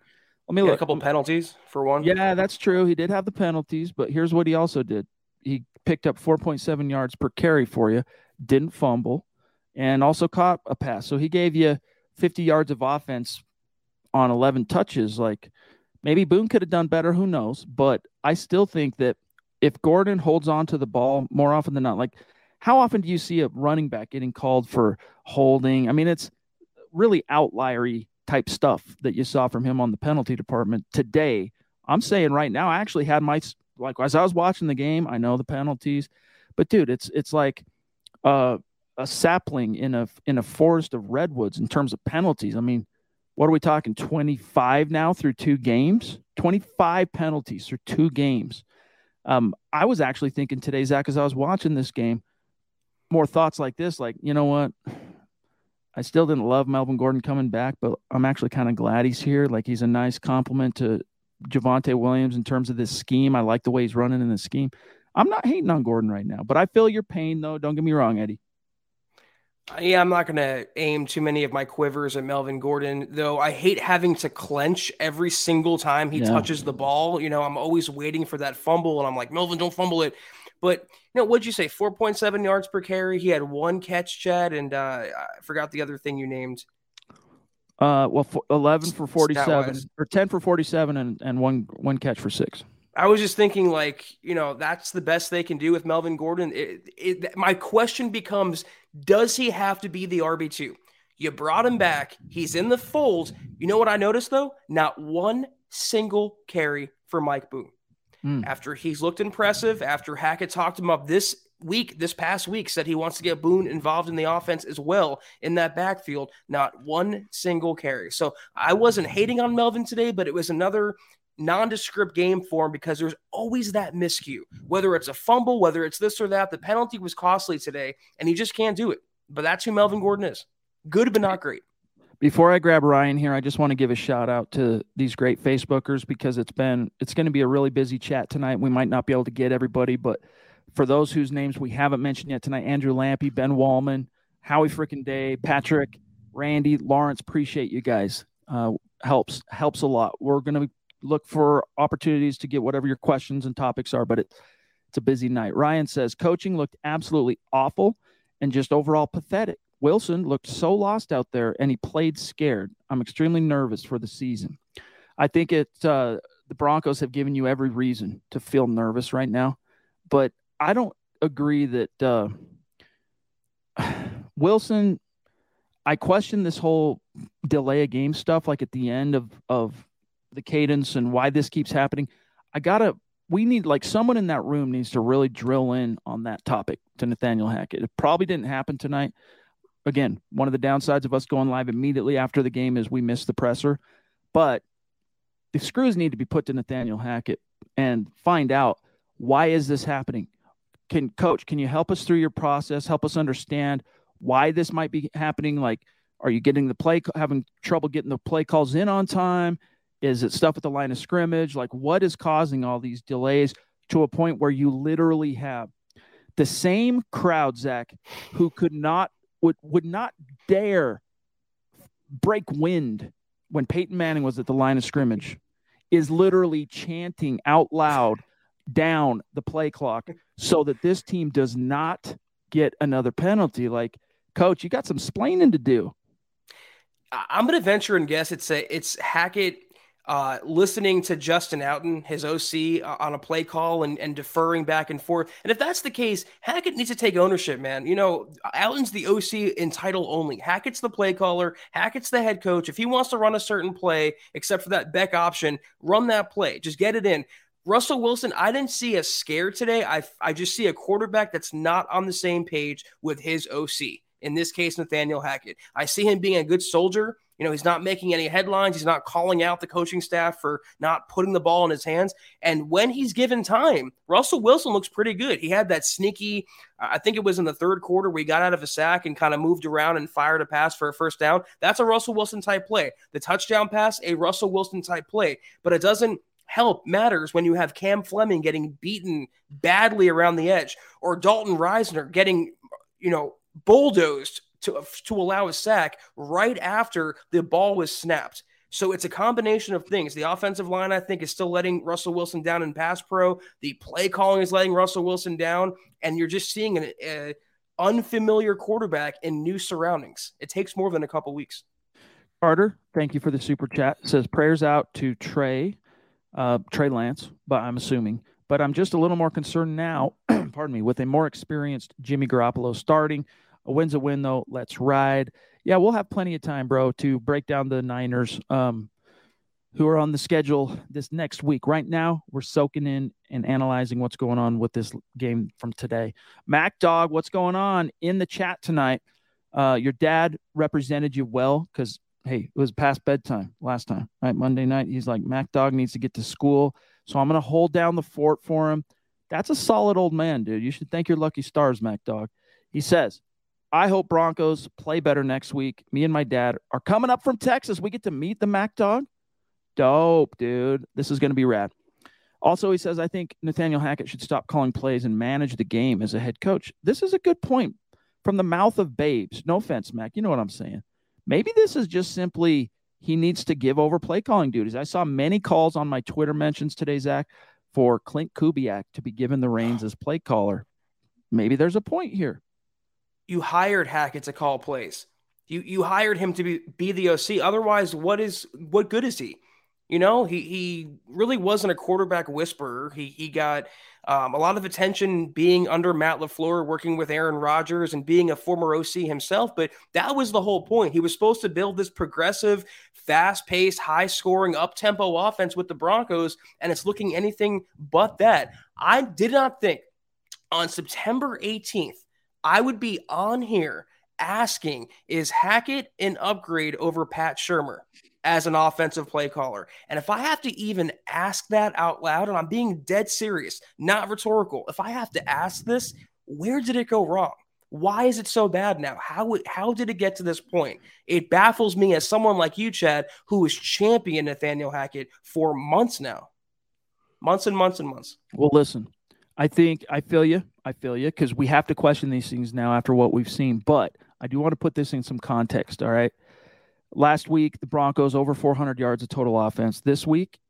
B: let me look.
C: a couple penalties for one.
B: Yeah, that's true. He did have the penalties, but here's what he also did. He picked up 4.7 yards per carry for you, didn't fumble, and also caught a pass. So he gave you 50 yards of offense on 11 touches. Like maybe Boone could have done better. Who knows? But I still think that if Gordon holds on to the ball more often than not, like how often do you see a running back getting called for holding? I mean, it's really outliery type stuff that you saw from him on the penalty department today. I'm saying right now, I actually had my like as I was watching the game, I know the penalties, but dude, it's it's like uh, a sapling in a in a forest of redwoods in terms of penalties. I mean, what are we talking? 25 now through two games, 25 penalties through two games. Um, I was actually thinking today, Zach, as I was watching this game, more thoughts like this, like you know what I still didn't love Melvin Gordon coming back, but I'm actually kind of glad he's here. Like he's a nice compliment to Javonte Williams in terms of this scheme. I like the way he's running in the scheme. I'm not hating on Gordon right now, but I feel your pain though. Don't get me wrong, Eddie.
C: Uh, yeah, I'm not going to aim too many of my quivers at Melvin Gordon, though I hate having to clench every single time he yeah. touches the ball. You know, I'm always waiting for that fumble, and I'm like, Melvin, don't fumble it. But you know, what'd you say? Four point seven yards per carry. He had one catch, Chad, and uh, I forgot the other thing you named.
B: Uh, well, for eleven for forty-seven or ten for forty-seven, and and one one catch for six.
C: I was just thinking, like, you know, that's the best they can do with Melvin Gordon. It, it, my question becomes Does he have to be the RB2? You brought him back. He's in the fold. You know what I noticed, though? Not one single carry for Mike Boone. Mm. After he's looked impressive, after Hackett talked him up this week, this past week, said he wants to get Boone involved in the offense as well in that backfield. Not one single carry. So I wasn't hating on Melvin today, but it was another nondescript game for him because there's always that miscue, whether it's a fumble, whether it's this or that. The penalty was costly today, and he just can't do it. But that's who Melvin Gordon is. Good, but not great.
B: Before I grab Ryan here, I just want to give a shout out to these great Facebookers because it's been it's going to be a really busy chat tonight. We might not be able to get everybody, but for those whose names we haven't mentioned yet tonight, Andrew Lampy, Ben Wallman, Howie freaking Day, Patrick, Randy, Lawrence, appreciate you guys. Uh, helps helps a lot. We're gonna look for opportunities to get whatever your questions and topics are, but it, it's a busy night. Ryan says coaching looked absolutely awful and just overall pathetic. Wilson looked so lost out there and he played scared. I'm extremely nervous for the season. I think it uh, the Broncos have given you every reason to feel nervous right now, but I don't agree that uh, Wilson. I question this whole delay a game stuff, like at the end of of the cadence and why this keeps happening. I gotta. We need like someone in that room needs to really drill in on that topic to Nathaniel Hackett. It probably didn't happen tonight. Again, one of the downsides of us going live immediately after the game is we miss the presser, but the screws need to be put to Nathaniel Hackett and find out why is this happening. Can coach, can you help us through your process? Help us understand why this might be happening. Like, are you getting the play, having trouble getting the play calls in on time? Is it stuff at the line of scrimmage? Like, what is causing all these delays to a point where you literally have the same crowd, Zach, who could not would would not dare break wind when Peyton Manning was at the line of scrimmage, is literally chanting out loud down the play clock so that this team does not get another penalty. Like, coach, you got some splaining to do.
C: I'm going to venture and guess it's a, it's Hackett uh, listening to Justin Outten, his OC, uh, on a play call and, and deferring back and forth. And if that's the case, Hackett needs to take ownership, man. You know, Outten's the OC in title only. Hackett's the play caller. Hackett's the head coach. If he wants to run a certain play, except for that Beck option, run that play. Just get it in. Russell Wilson, I didn't see a scare today. I, I just see a quarterback that's not on the same page with his OC. In this case, Nathaniel Hackett. I see him being a good soldier. You know, he's not making any headlines. He's not calling out the coaching staff for not putting the ball in his hands. And when he's given time, Russell Wilson looks pretty good. He had that sneaky, I think it was in the third quarter where he got out of a sack and kind of moved around and fired a pass for a first down. That's a Russell Wilson type play. The touchdown pass, a Russell Wilson type play. But it doesn't help matters when you have Cam Fleming getting beaten badly around the edge or Dalton Risner getting, you know, bulldozed to, to allow a sack right after the ball was snapped. So it's a combination of things. The offensive line, I think, is still letting Russell Wilson down in pass pro. The play calling is letting Russell Wilson down, and you're just seeing an a unfamiliar quarterback in new surroundings. It takes more than a couple weeks.
B: Carter, thank you for the super chat. Says prayers out to Trey, uh, Trey Lance, but I'm assuming. But I'm just a little more concerned now. pardon me, with a more experienced Jimmy Garoppolo starting a win's a win, though. Let's ride. Yeah, we'll have plenty of time, bro, to break down the Niners um, who are on the schedule this next week. Right now, we're soaking in and analyzing what's going on with this game from today. Mac Dog, what's going on in the chat tonight? Uh, your dad represented you well because, hey, it was past bedtime last time, right? Monday night. He's like, Mac Dog needs to get to school. So I'm going to hold down the fort for him. That's a solid old man, dude. You should thank your lucky stars, Mac Dog. He says, I hope Broncos play better next week. Me and my dad are coming up from Texas. We get to meet the Mac Dog. Dope, dude. This is going to be rad. Also, he says, I think Nathaniel Hackett should stop calling plays and manage the game as a head coach. This is a good point from the mouth of babes. No offense, Mac. You know what I'm saying. Maybe this is just simply he needs to give over play calling duties. I saw many calls on my Twitter mentions today, Zach, for Clint Kubiak to be given the reins as play caller. Maybe there's a point here
C: you hired Hackett to call plays. You you hired him to be, be the OC. Otherwise, what is what good is he? You know, he he really wasn't a quarterback whisperer. He he got um, a lot of attention being under Matt LaFleur, working with Aaron Rodgers, and being a former OC himself. But that was the whole point. He was supposed to build this progressive, fast-paced, high-scoring, up-tempo offense with the Broncos, and it's looking anything but that. I did not think on September 18th I would be on here asking is Hackett an upgrade over Pat Shurmur as an offensive play caller? And if I have to even ask that out loud, and I'm being dead serious, not rhetorical, if I have to ask this, where did it go wrong? Why is it so bad now? How how did it get to this point? It baffles me as someone like you, Chad, who has championed Nathaniel Hackett for months now, months and months and months.
B: Well, listen, I think I feel you. I feel you because we have to question these things now after what we've seen. But I do want to put this in some context. All right. Last week, the Broncos over 400 yards of total offense. This week,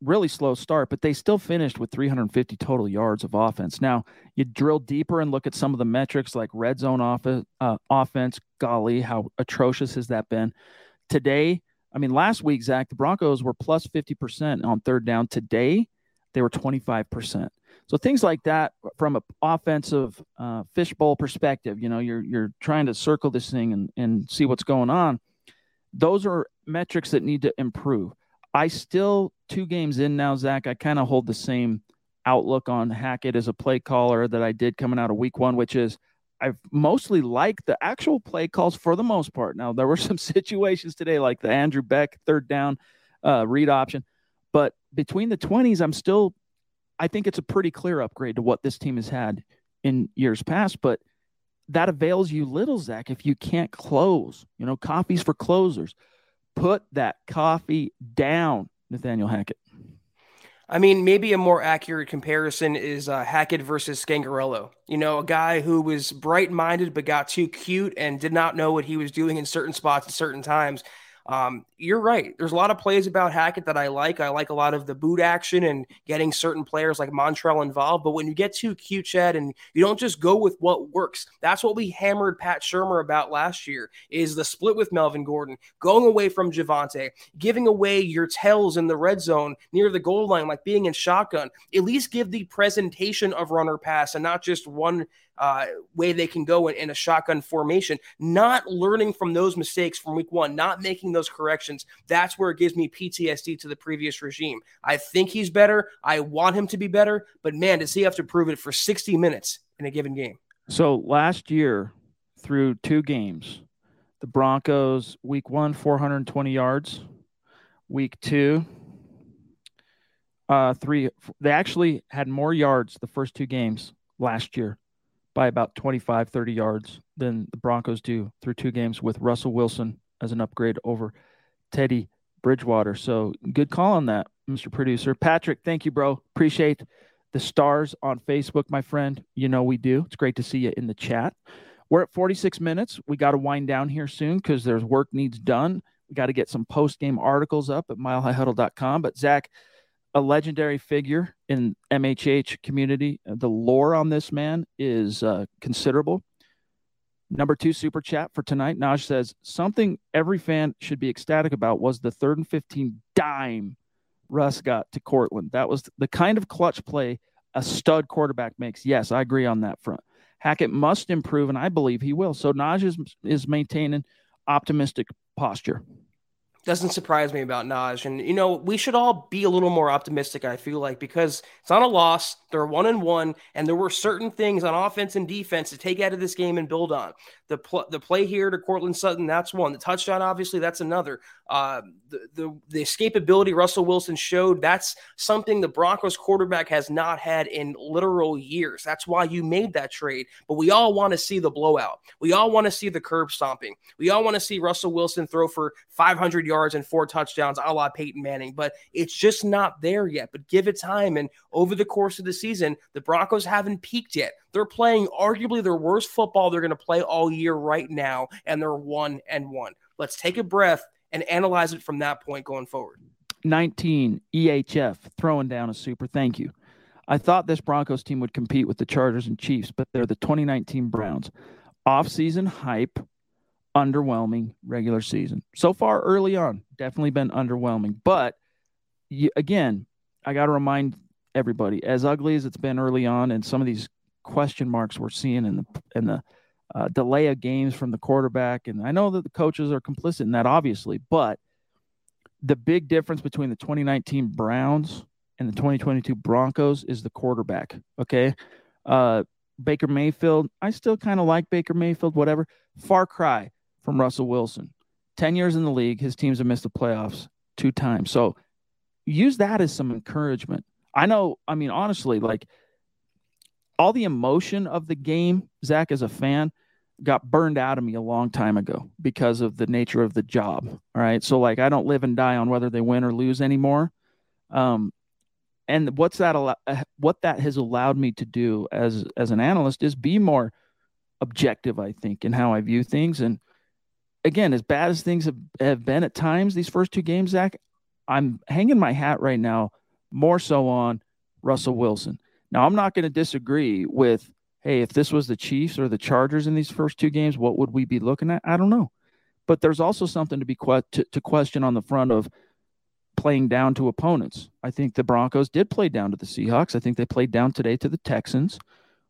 B: really slow start, but they still finished with 350 total yards of offense. Now, you drill deeper and look at some of the metrics like red zone off- uh, offense. Golly, how atrocious has that been? Today, I mean, last week, Zach, the Broncos were plus 50% on third down. Today, they were 25%. So things like that from an offensive uh, fishbowl perspective, you know, you're you're trying to circle this thing and, and see what's going on. Those are metrics that need to improve. I still two games in now, Zach. I kind of hold the same outlook on Hackett as a play caller that I did coming out of week one, which is I've mostly liked the actual play calls for the most part. Now there were some situations today like the Andrew Beck third down uh, read option, but between the twenties, I'm still. I think it's a pretty clear upgrade to what this team has had in years past, but that avails you little, Zach, if you can't close. You know, coffees for closers. Put that coffee down, Nathaniel Hackett.
C: I mean, maybe a more accurate comparison is uh, Hackett versus Scangarello. You know, a guy who was bright minded but got too cute and did not know what he was doing in certain spots at certain times. Um, you're right. There's a lot of plays about Hackett that I like. I like a lot of the boot action and getting certain players like Montrell involved. But when you get too cute, Chad, and you don't just go with what works, that's what we hammered Pat Shurmur about last year is the split with Melvin Gordon, going away from Javonte, giving away your tells in the red zone near the goal line, like being in shotgun. At least give the presentation of runner pass and not just one uh, way they can go in, in, a shotgun formation. Not learning from those mistakes from week one, not making those corrections. That's where it gives me PTSD to the previous regime. I think he's better. I want him to be better, but man, does he have to prove it for 60 minutes in a given game?
B: So last year, through two games, the Broncos, week one, 420 yards. Week two, uh, three. They actually had more yards the first two games last year by about 25, 30 yards than the Broncos do through two games with Russell Wilson as an upgrade over Teddy Bridgewater. So good call on that, Mr. Producer. Patrick, thank you, bro. Appreciate the stars on Facebook, my friend. You know we do. It's great to see you in the chat. We're at 46 minutes. We got to wind down here soon because there's work needs done. We got to get some post game articles up at milehighhuddle.com. But Zach, a legendary figure in MHH community. The lore on this man is uh, considerable. Number two super chat for tonight. Naj says something every fan should be ecstatic about was the third and 15 dime Russ got to Courtland. That was the kind of clutch play a stud quarterback makes. Yes, I agree on that front. Hackett must improve, and I believe he will. So Naj is, is maintaining optimistic posture
C: doesn't surprise me about Naj. And, you know, we should all be a little more optimistic, I feel like, because it's not a loss. They're one and one, and there were certain things on offense and defense to take out of this game and build on. The, pl- the play here to Courtland Sutton, that's one. The touchdown, obviously, that's another. Uh, the, the, the escapability Russell Wilson showed, that's something the Broncos quarterback has not had in literal years. That's why you made that trade. But we all want to see the blowout. We all want to see the curb stomping. We all want to see Russell Wilson throw for 500 yards yards and four touchdowns, a la Peyton Manning, but it's just not there yet. But give it time. And over the course of the season, the Broncos haven't peaked yet. They're playing arguably their worst football they're going to play all year right now, and they're one and one. Let's take a breath and analyze it from that point going forward.
B: 19 EHF throwing down a super. Thank you. I thought this Broncos team would compete with the Chargers and Chiefs, but they're the 2019 Browns. Off-season hype underwhelming regular season. So far, early on, definitely been underwhelming. But you, again, I got to remind everybody, as ugly as it's been early on, and some of these question marks we're seeing in the in the uh, delay of games from the quarterback, and I know that the coaches are complicit in that, obviously, but the big difference between the 2019 Browns and the 2022 Broncos is the quarterback. Okay. Uh, Baker Mayfield, I still kind of like Baker Mayfield, whatever. Far cry from Russell Wilson. 10 years in the league, his teams have missed the playoffs two times. So use that as some encouragement. I know, I mean, honestly, like all the emotion of the game, Zach, as a fan, got burned out of me a long time ago because of the nature of the job. All right. So, like, I don't live and die on whether they win or lose anymore. Um, and what's that? Uh, what that has allowed me to do as as an analyst is be more objective, I think, in how I view things. And again, as bad as things have, have been at times, these first two games, Zach, I'm hanging my hat right now more so on Russell Wilson. Now, I'm not going to disagree with, hey, if this was the Chiefs or the Chargers in these first two games, what would we be looking at? I don't know. But there's also something to be que- to, to question on the front of playing down to opponents. I think the Broncos did play down to the Seahawks. I think they played down today to the Texans.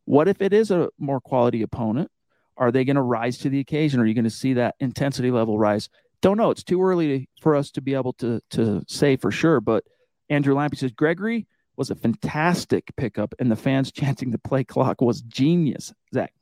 B: What if it is a more quality opponent? Are they going to rise to the occasion? Are you going to see that intensity level rise? Don't know. It's too early for us to be able to to say for sure. But Andrew Lampy says Gregory was a fantastic pickup, and the fans chanting the play clock was genius. Zach.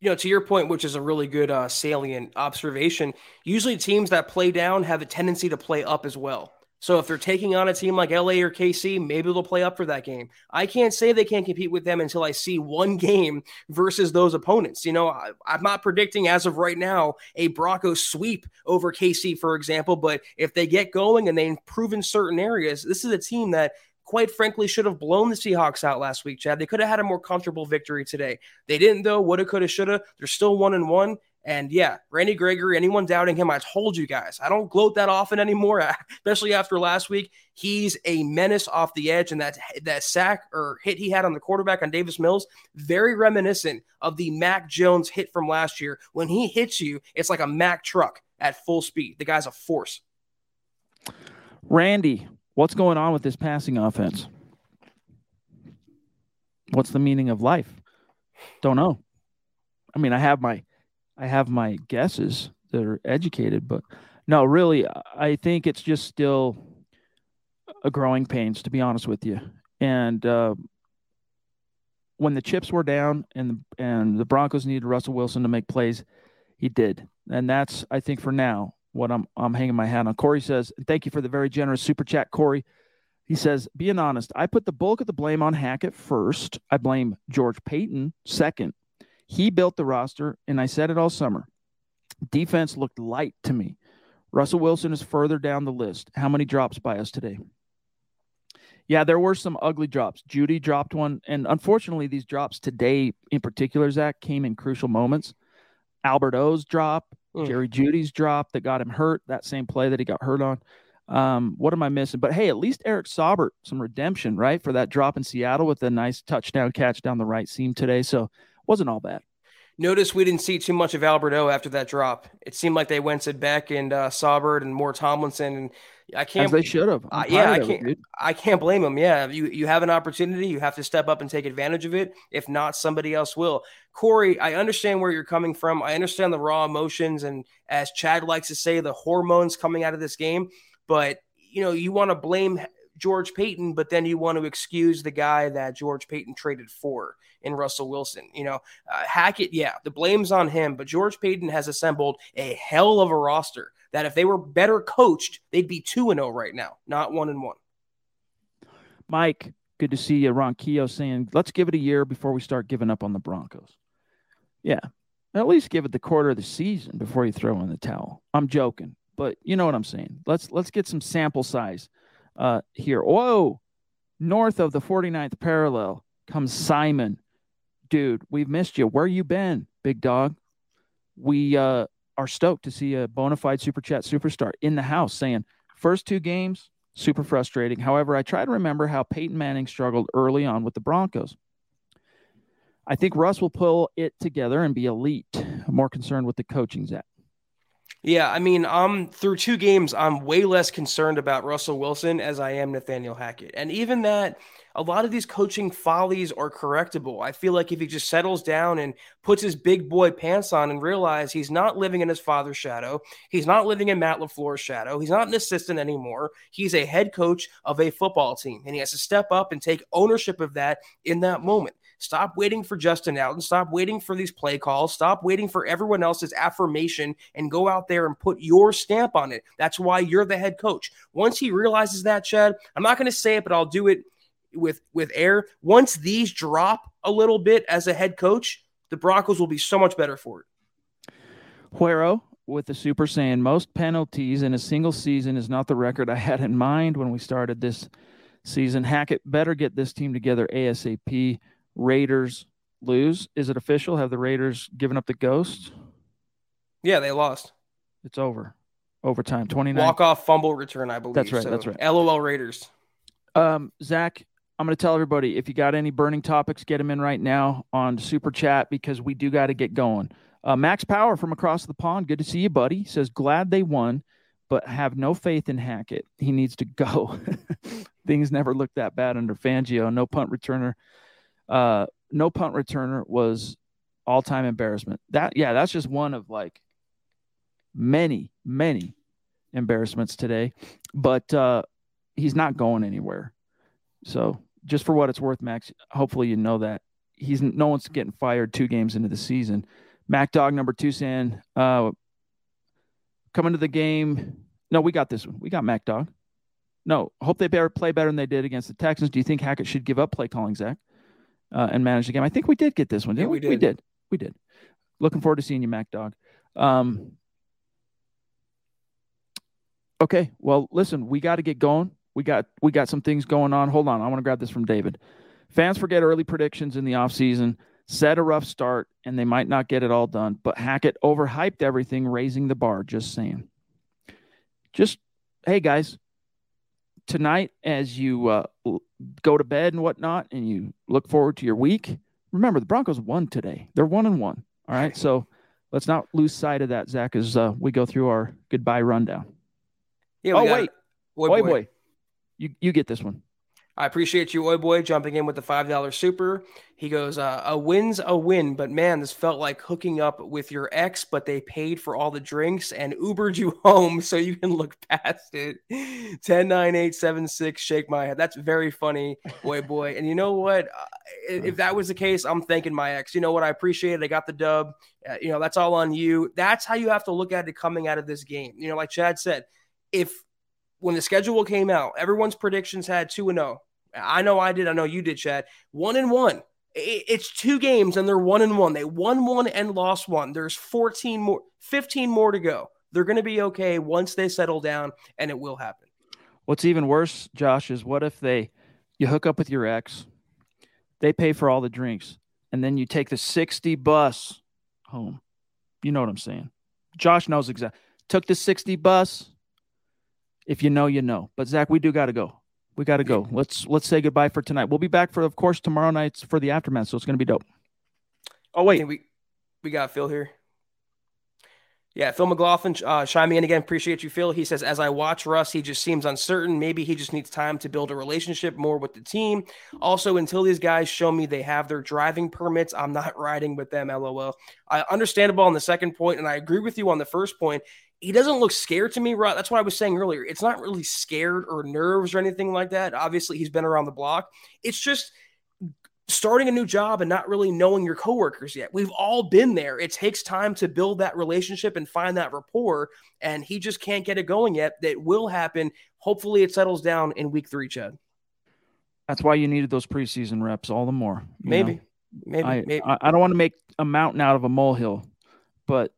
C: You know, to your point, which is a really good uh, salient observation, usually teams that play down have a tendency to play up as well. So if they're taking on a team like LA or KC, maybe they'll play up for that game. I can't say they can't compete with them until I see one game versus those opponents. You know, I, am not predicting as of right now a Broncos sweep over KC, for example, but if they get going and they improve in certain areas, this is a team that quite frankly should have blown the Seahawks out last week, Chad. They could have had a more comfortable victory today. They didn't though. Woulda, coulda, shoulda. They're still one and one. And yeah, Randy Gregory, anyone doubting him, I told you guys, I don't gloat that often anymore, especially after last week. He's a menace off the edge, and that that sack or hit he had on the quarterback on Davis Mills, very reminiscent of the Mac Jones hit from last year. When he hits you, it's like a Mac truck at full speed. The guy's a force.
B: Randy, what's going on with this passing offense? What's the meaning of life? Don't know. I mean, I have my I have my guesses that are educated, but no, really, I think it's just still a growing pains, to be honest with you. And uh, when the chips were down and the, and the Broncos needed Russell Wilson to make plays, he did, and that's I think for now what I'm I'm hanging my hat on. Corey says, "Thank you for the very generous super chat, Corey." He says, "Being honest, I put the bulk of the blame on Hackett first. I blame George Paton second, he built the roster, and I said it all summer. Defense looked light to me. Russell Wilson is further down the list. How many drops by us today? Yeah, there were some ugly drops. Jeudy dropped one, and unfortunately, these drops today, in particular, Zach, came in crucial moments. Albert O's drop, mm. Jerry Jeudy's drop that got him hurt. That same play that he got hurt on. Um, what am I missing? But hey, at least Eric Saubert, some redemption, right, for that drop in Seattle with a nice touchdown catch down the right seam today. So wasn't all bad.
C: Notice we didn't see too much of Albert O after that drop. It seemed like they went to Beck and uh, Saubert and more Tomlinson. And I can't.
B: As they should have.
C: Uh, yeah, I can't. It, I can't blame them. Yeah, you you have an opportunity, you have to step up and take advantage of it. If not, somebody else will. Corey, I understand where you're coming from. I understand the raw emotions and, as Chad likes to say, the hormones coming out of this game. But you know, you want to blame George Paton, but then you want to excuse the guy that George Paton traded for in Russell Wilson. You know, uh, Hackett, yeah, the blame's on him, but George Paton has assembled a hell of a roster that if they were better coached, they'd be 2 and 0 right now, not 1 and 1.
B: Mike, good to see you. Ron Keogh saying, let's give it a year before we start giving up on the Broncos. Yeah, at least give it the quarter of the season before you throw in the towel. I'm joking, but you know what I'm saying. Let's let's get some sample size uh, here. Whoa, north of the 49th parallel comes Simon. Dude, we've missed you. Where you been, big dog? We uh, are stoked to see a bona fide super chat superstar in the house saying, first two games, super frustrating. However, I try to remember how Peyton Manning struggled early on with the Broncos. I think Russ will pull it together and be elite. I'm more concerned with the coaching, Zach.
C: Yeah, I mean, I'm through two games, I'm way less concerned about Russell Wilson as I am Nathaniel Hackett. And even that, a lot of these coaching follies are correctable. I feel like if he just settles down and puts his big boy pants on and realize he's not living in his father's shadow, he's not living in Matt LaFleur's shadow, he's not an assistant anymore. He's a head coach of a football team, and he has to step up and take ownership of that in that moment. Stop waiting for Justin Allen. Stop waiting for these play calls. Stop waiting for everyone else's affirmation and go out there and put your stamp on it. That's why you're the head coach. Once he realizes that, Chad, I'm not going to say it, but I'll do it with with air. Once these drop a little bit as a head coach, the Broncos will be so much better for it.
B: Huero with the super saying most penalties in a single season is not the record I had in mind when we started this season. Hackett better get this team together ASAP. Raiders lose. Is it official? Have the Raiders given up the ghost?
C: Yeah, they lost.
B: It's over. Overtime. 29.
C: Walk off fumble return, I believe.
B: That's right,
C: So,
B: that's right.
C: LOL Raiders.
B: Um, Zach, I'm going to tell everybody if you got any burning topics, get them in right now on Super Chat because we do got to get going. Uh, Max Power from across the pond. Good to see you, buddy. Says glad they won, but have no faith in Hackett. He needs to go. Things never looked that bad under Fangio. No punt returner. Uh, no punt returner was all time embarrassment. That yeah, that's just one of like many, many embarrassments today. But uh, he's not going anywhere. So just for what it's worth, Max, hopefully you know that he's no one's getting fired two games into the season. Mac Dog number two saying, uh, coming to the game. No, we got this one. We got Mac Dog. No, hope they better play better than they did against the Texans. Do you think Hackett should give up play calling, Zach, uh, and manage the game? I think we did get this one.
C: Yeah,
B: Didn't
C: we
B: We
C: did.
B: did. We did. Looking forward to seeing you, Mac Dog. Um, okay. Well, listen, we got to get going. We got we got some things going on. Hold on. I want to grab this from David. Fans forget early predictions in the offseason, set a rough start, and they might not get it all done. But Hackett overhyped everything, raising the bar. Just saying. Just hey guys, tonight as you uh, go to bed and whatnot, and you look forward to your week. Remember, the Broncos won today. They're one and one. All right, so let's not lose sight of that, Zach, as uh, we go through our goodbye rundown.
C: Yeah,
B: Oh, wait.
C: it. Oi
B: Oi
C: boy.
B: boy, you you get this one.
C: I appreciate you, Oi Boy, jumping in with the $5 super. He goes, uh, A win's a win, but man, this felt like hooking up with your ex, but they paid for all the drinks and Ubered you home so you can look past it. 109876, shake my head. That's very funny, Oi Boy. And you know what? Uh, if if that was the case, I'm thanking my ex. You know what? I appreciate it. I got the dub. Uh, you know, that's all on you. That's how you have to look at it coming out of this game. You know, like Chad said, if when the schedule came out, everyone's predictions had 2 and 0. I know I did. I know you did, Chad. 1 and 1. It's two games and they're 1 and 1. They won one and lost one. There's 14 more 15 more to go. They're going to be okay once they settle down and it will happen.
B: What's even worse, Josh, is what if they you hook up with your ex, they pay for all the drinks, and then you take the 60 bus home. You know what I'm saying. Josh knows exactly. Took the 60 bus. If you know, you know. But Zach, we do got to go. We got to go. Let's let's say goodbye for tonight. We'll be back for, of course, tomorrow night for the aftermath. So it's going to be dope. Oh wait,
C: think we we got Phil here. Yeah, Phil McLaughlin uh, chiming in again. Appreciate you, Phil. He says, as I watch Russ, he just seems uncertain. Maybe he just needs time to build a relationship more with the team. Also, until these guys show me they have their driving permits, I'm not riding with them. LOL. I understandable on the second point, and I agree with you on the first point. He doesn't look scared to me, right? That's what I was saying earlier. It's not really scared or nerves or anything like that. Obviously, he's been around the block. It's just starting a new job and not really knowing your coworkers yet. We've all been there. It takes time to build that relationship and find that rapport, and he just can't get it going yet. That will happen. Hopefully, it settles down in week three, Chad.
B: that's why you needed those preseason reps all the more.
C: Maybe,
B: know?
C: maybe,
B: I,
C: maybe.
B: I I don't want to make a mountain out of a molehill, but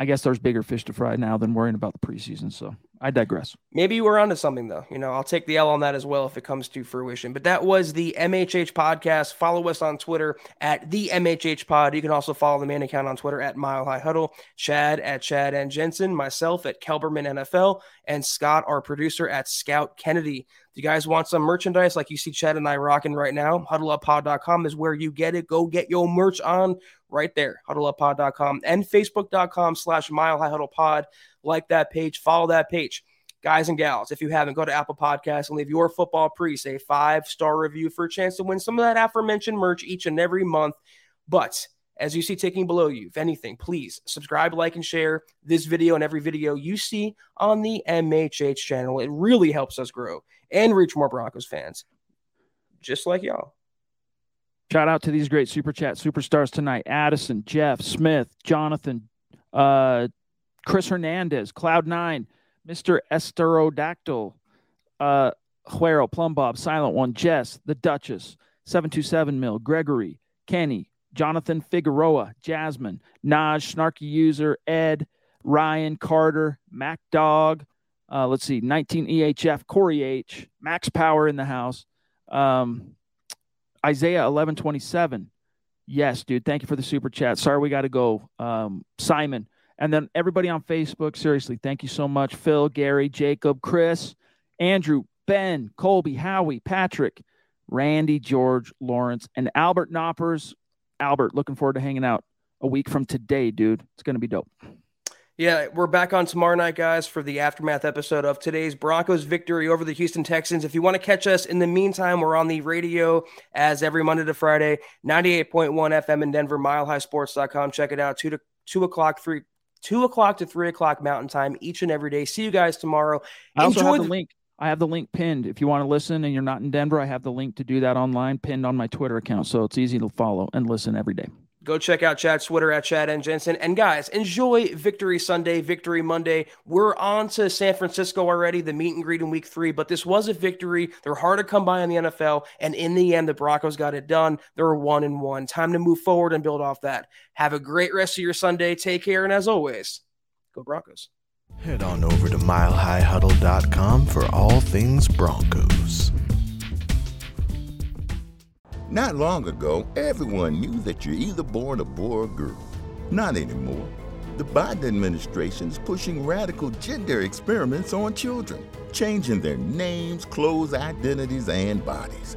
B: I guess there's bigger fish to fry now than worrying about the preseason. So I digress.
C: Maybe you were onto something though. You know, I'll take the L on that as well if it comes to fruition. But that was the MHH podcast. Follow us on Twitter at the MHH Pod. You can also follow the main account on Twitter at Mile High Huddle, Chad at Chad and Jensen, myself at Kelberman NFL, and Scott, our producer at Scout Kennedy. If you guys want some merchandise like you see Chad and I rocking right now, huddleuppod.com is where you get it. Go get your merch on right there, huddleuppod.com and facebook.com slash Mile High Huddle Pod like that page, follow that page. Guys and gals, if you haven't, go to Apple Podcasts and leave your football priest a five star review for a chance to win some of that aforementioned merch each and every month. But as you see ticking below you, if anything, please subscribe, like, and share this video and every video you see on the MHH channel. It really helps us grow and reach more Broncos fans, just like y'all.
B: Shout out to these great super chat superstars tonight: Addison, Jeff, Smith, Jonathan, uh, Chris Hernandez, Cloud Nine, Mister Esterodactyl, uh, Huero, Plum Bob, Silent One, Jess, the Duchess, Seven Two Seven Mill, Gregory, Kenny, Jonathan Figueroa, Jasmine, Naj, Snarky User, Ed, Ryan, Carter, Mac Dog. Uh, let's see, 19 EHF, Corey H, Max Power in the house. Um, Isaiah 1127. Yes, dude. Thank you for the super chat. Sorry we got to go. Um, Simon, And then everybody on Facebook, seriously, thank you so much. Phil, Gary, Jacob, Chris, Andrew, Ben, Colby, Howie, Patrick, Randy, George, Lawrence, and Albert Knoppers. Albert, looking forward to hanging out a week from today, dude. It's going to be dope.
C: Yeah, we're back on tomorrow night, guys, for the aftermath episode of today's Broncos victory over the Houston Texans. If you want to catch us in the meantime, we're on the radio as every Monday to Friday, 98.1 FM in Denver, milehighsports.com. Check it out. Two to two o'clock, three two o'clock to three o'clock mountain time each and every day. See you guys tomorrow.
B: I also Enjoy have the link. I have the link pinned. If you want to listen and you're not in Denver, I have the link to do that online pinned on my Twitter account. So it's easy to follow and listen every day.
C: Go check out Chad's Twitter at Chad and Jensen. And guys, enjoy Victory Sunday, Victory Monday. We're on to San Francisco already, the meet and greet in week three, but this was a victory. They're hard to come by in the NFL. And in the end, the Broncos got it done. They're one and one. Time to move forward and build off that. Have a great rest of your Sunday. Take care. And as always, go Broncos.
F: Head on over to milehighhuddle.com for all things Broncos.
E: Not long ago, everyone knew that you're either born a boy or girl. Not anymore. The Biden administration is pushing radical gender experiments on children, changing their names, clothes, identities, and bodies.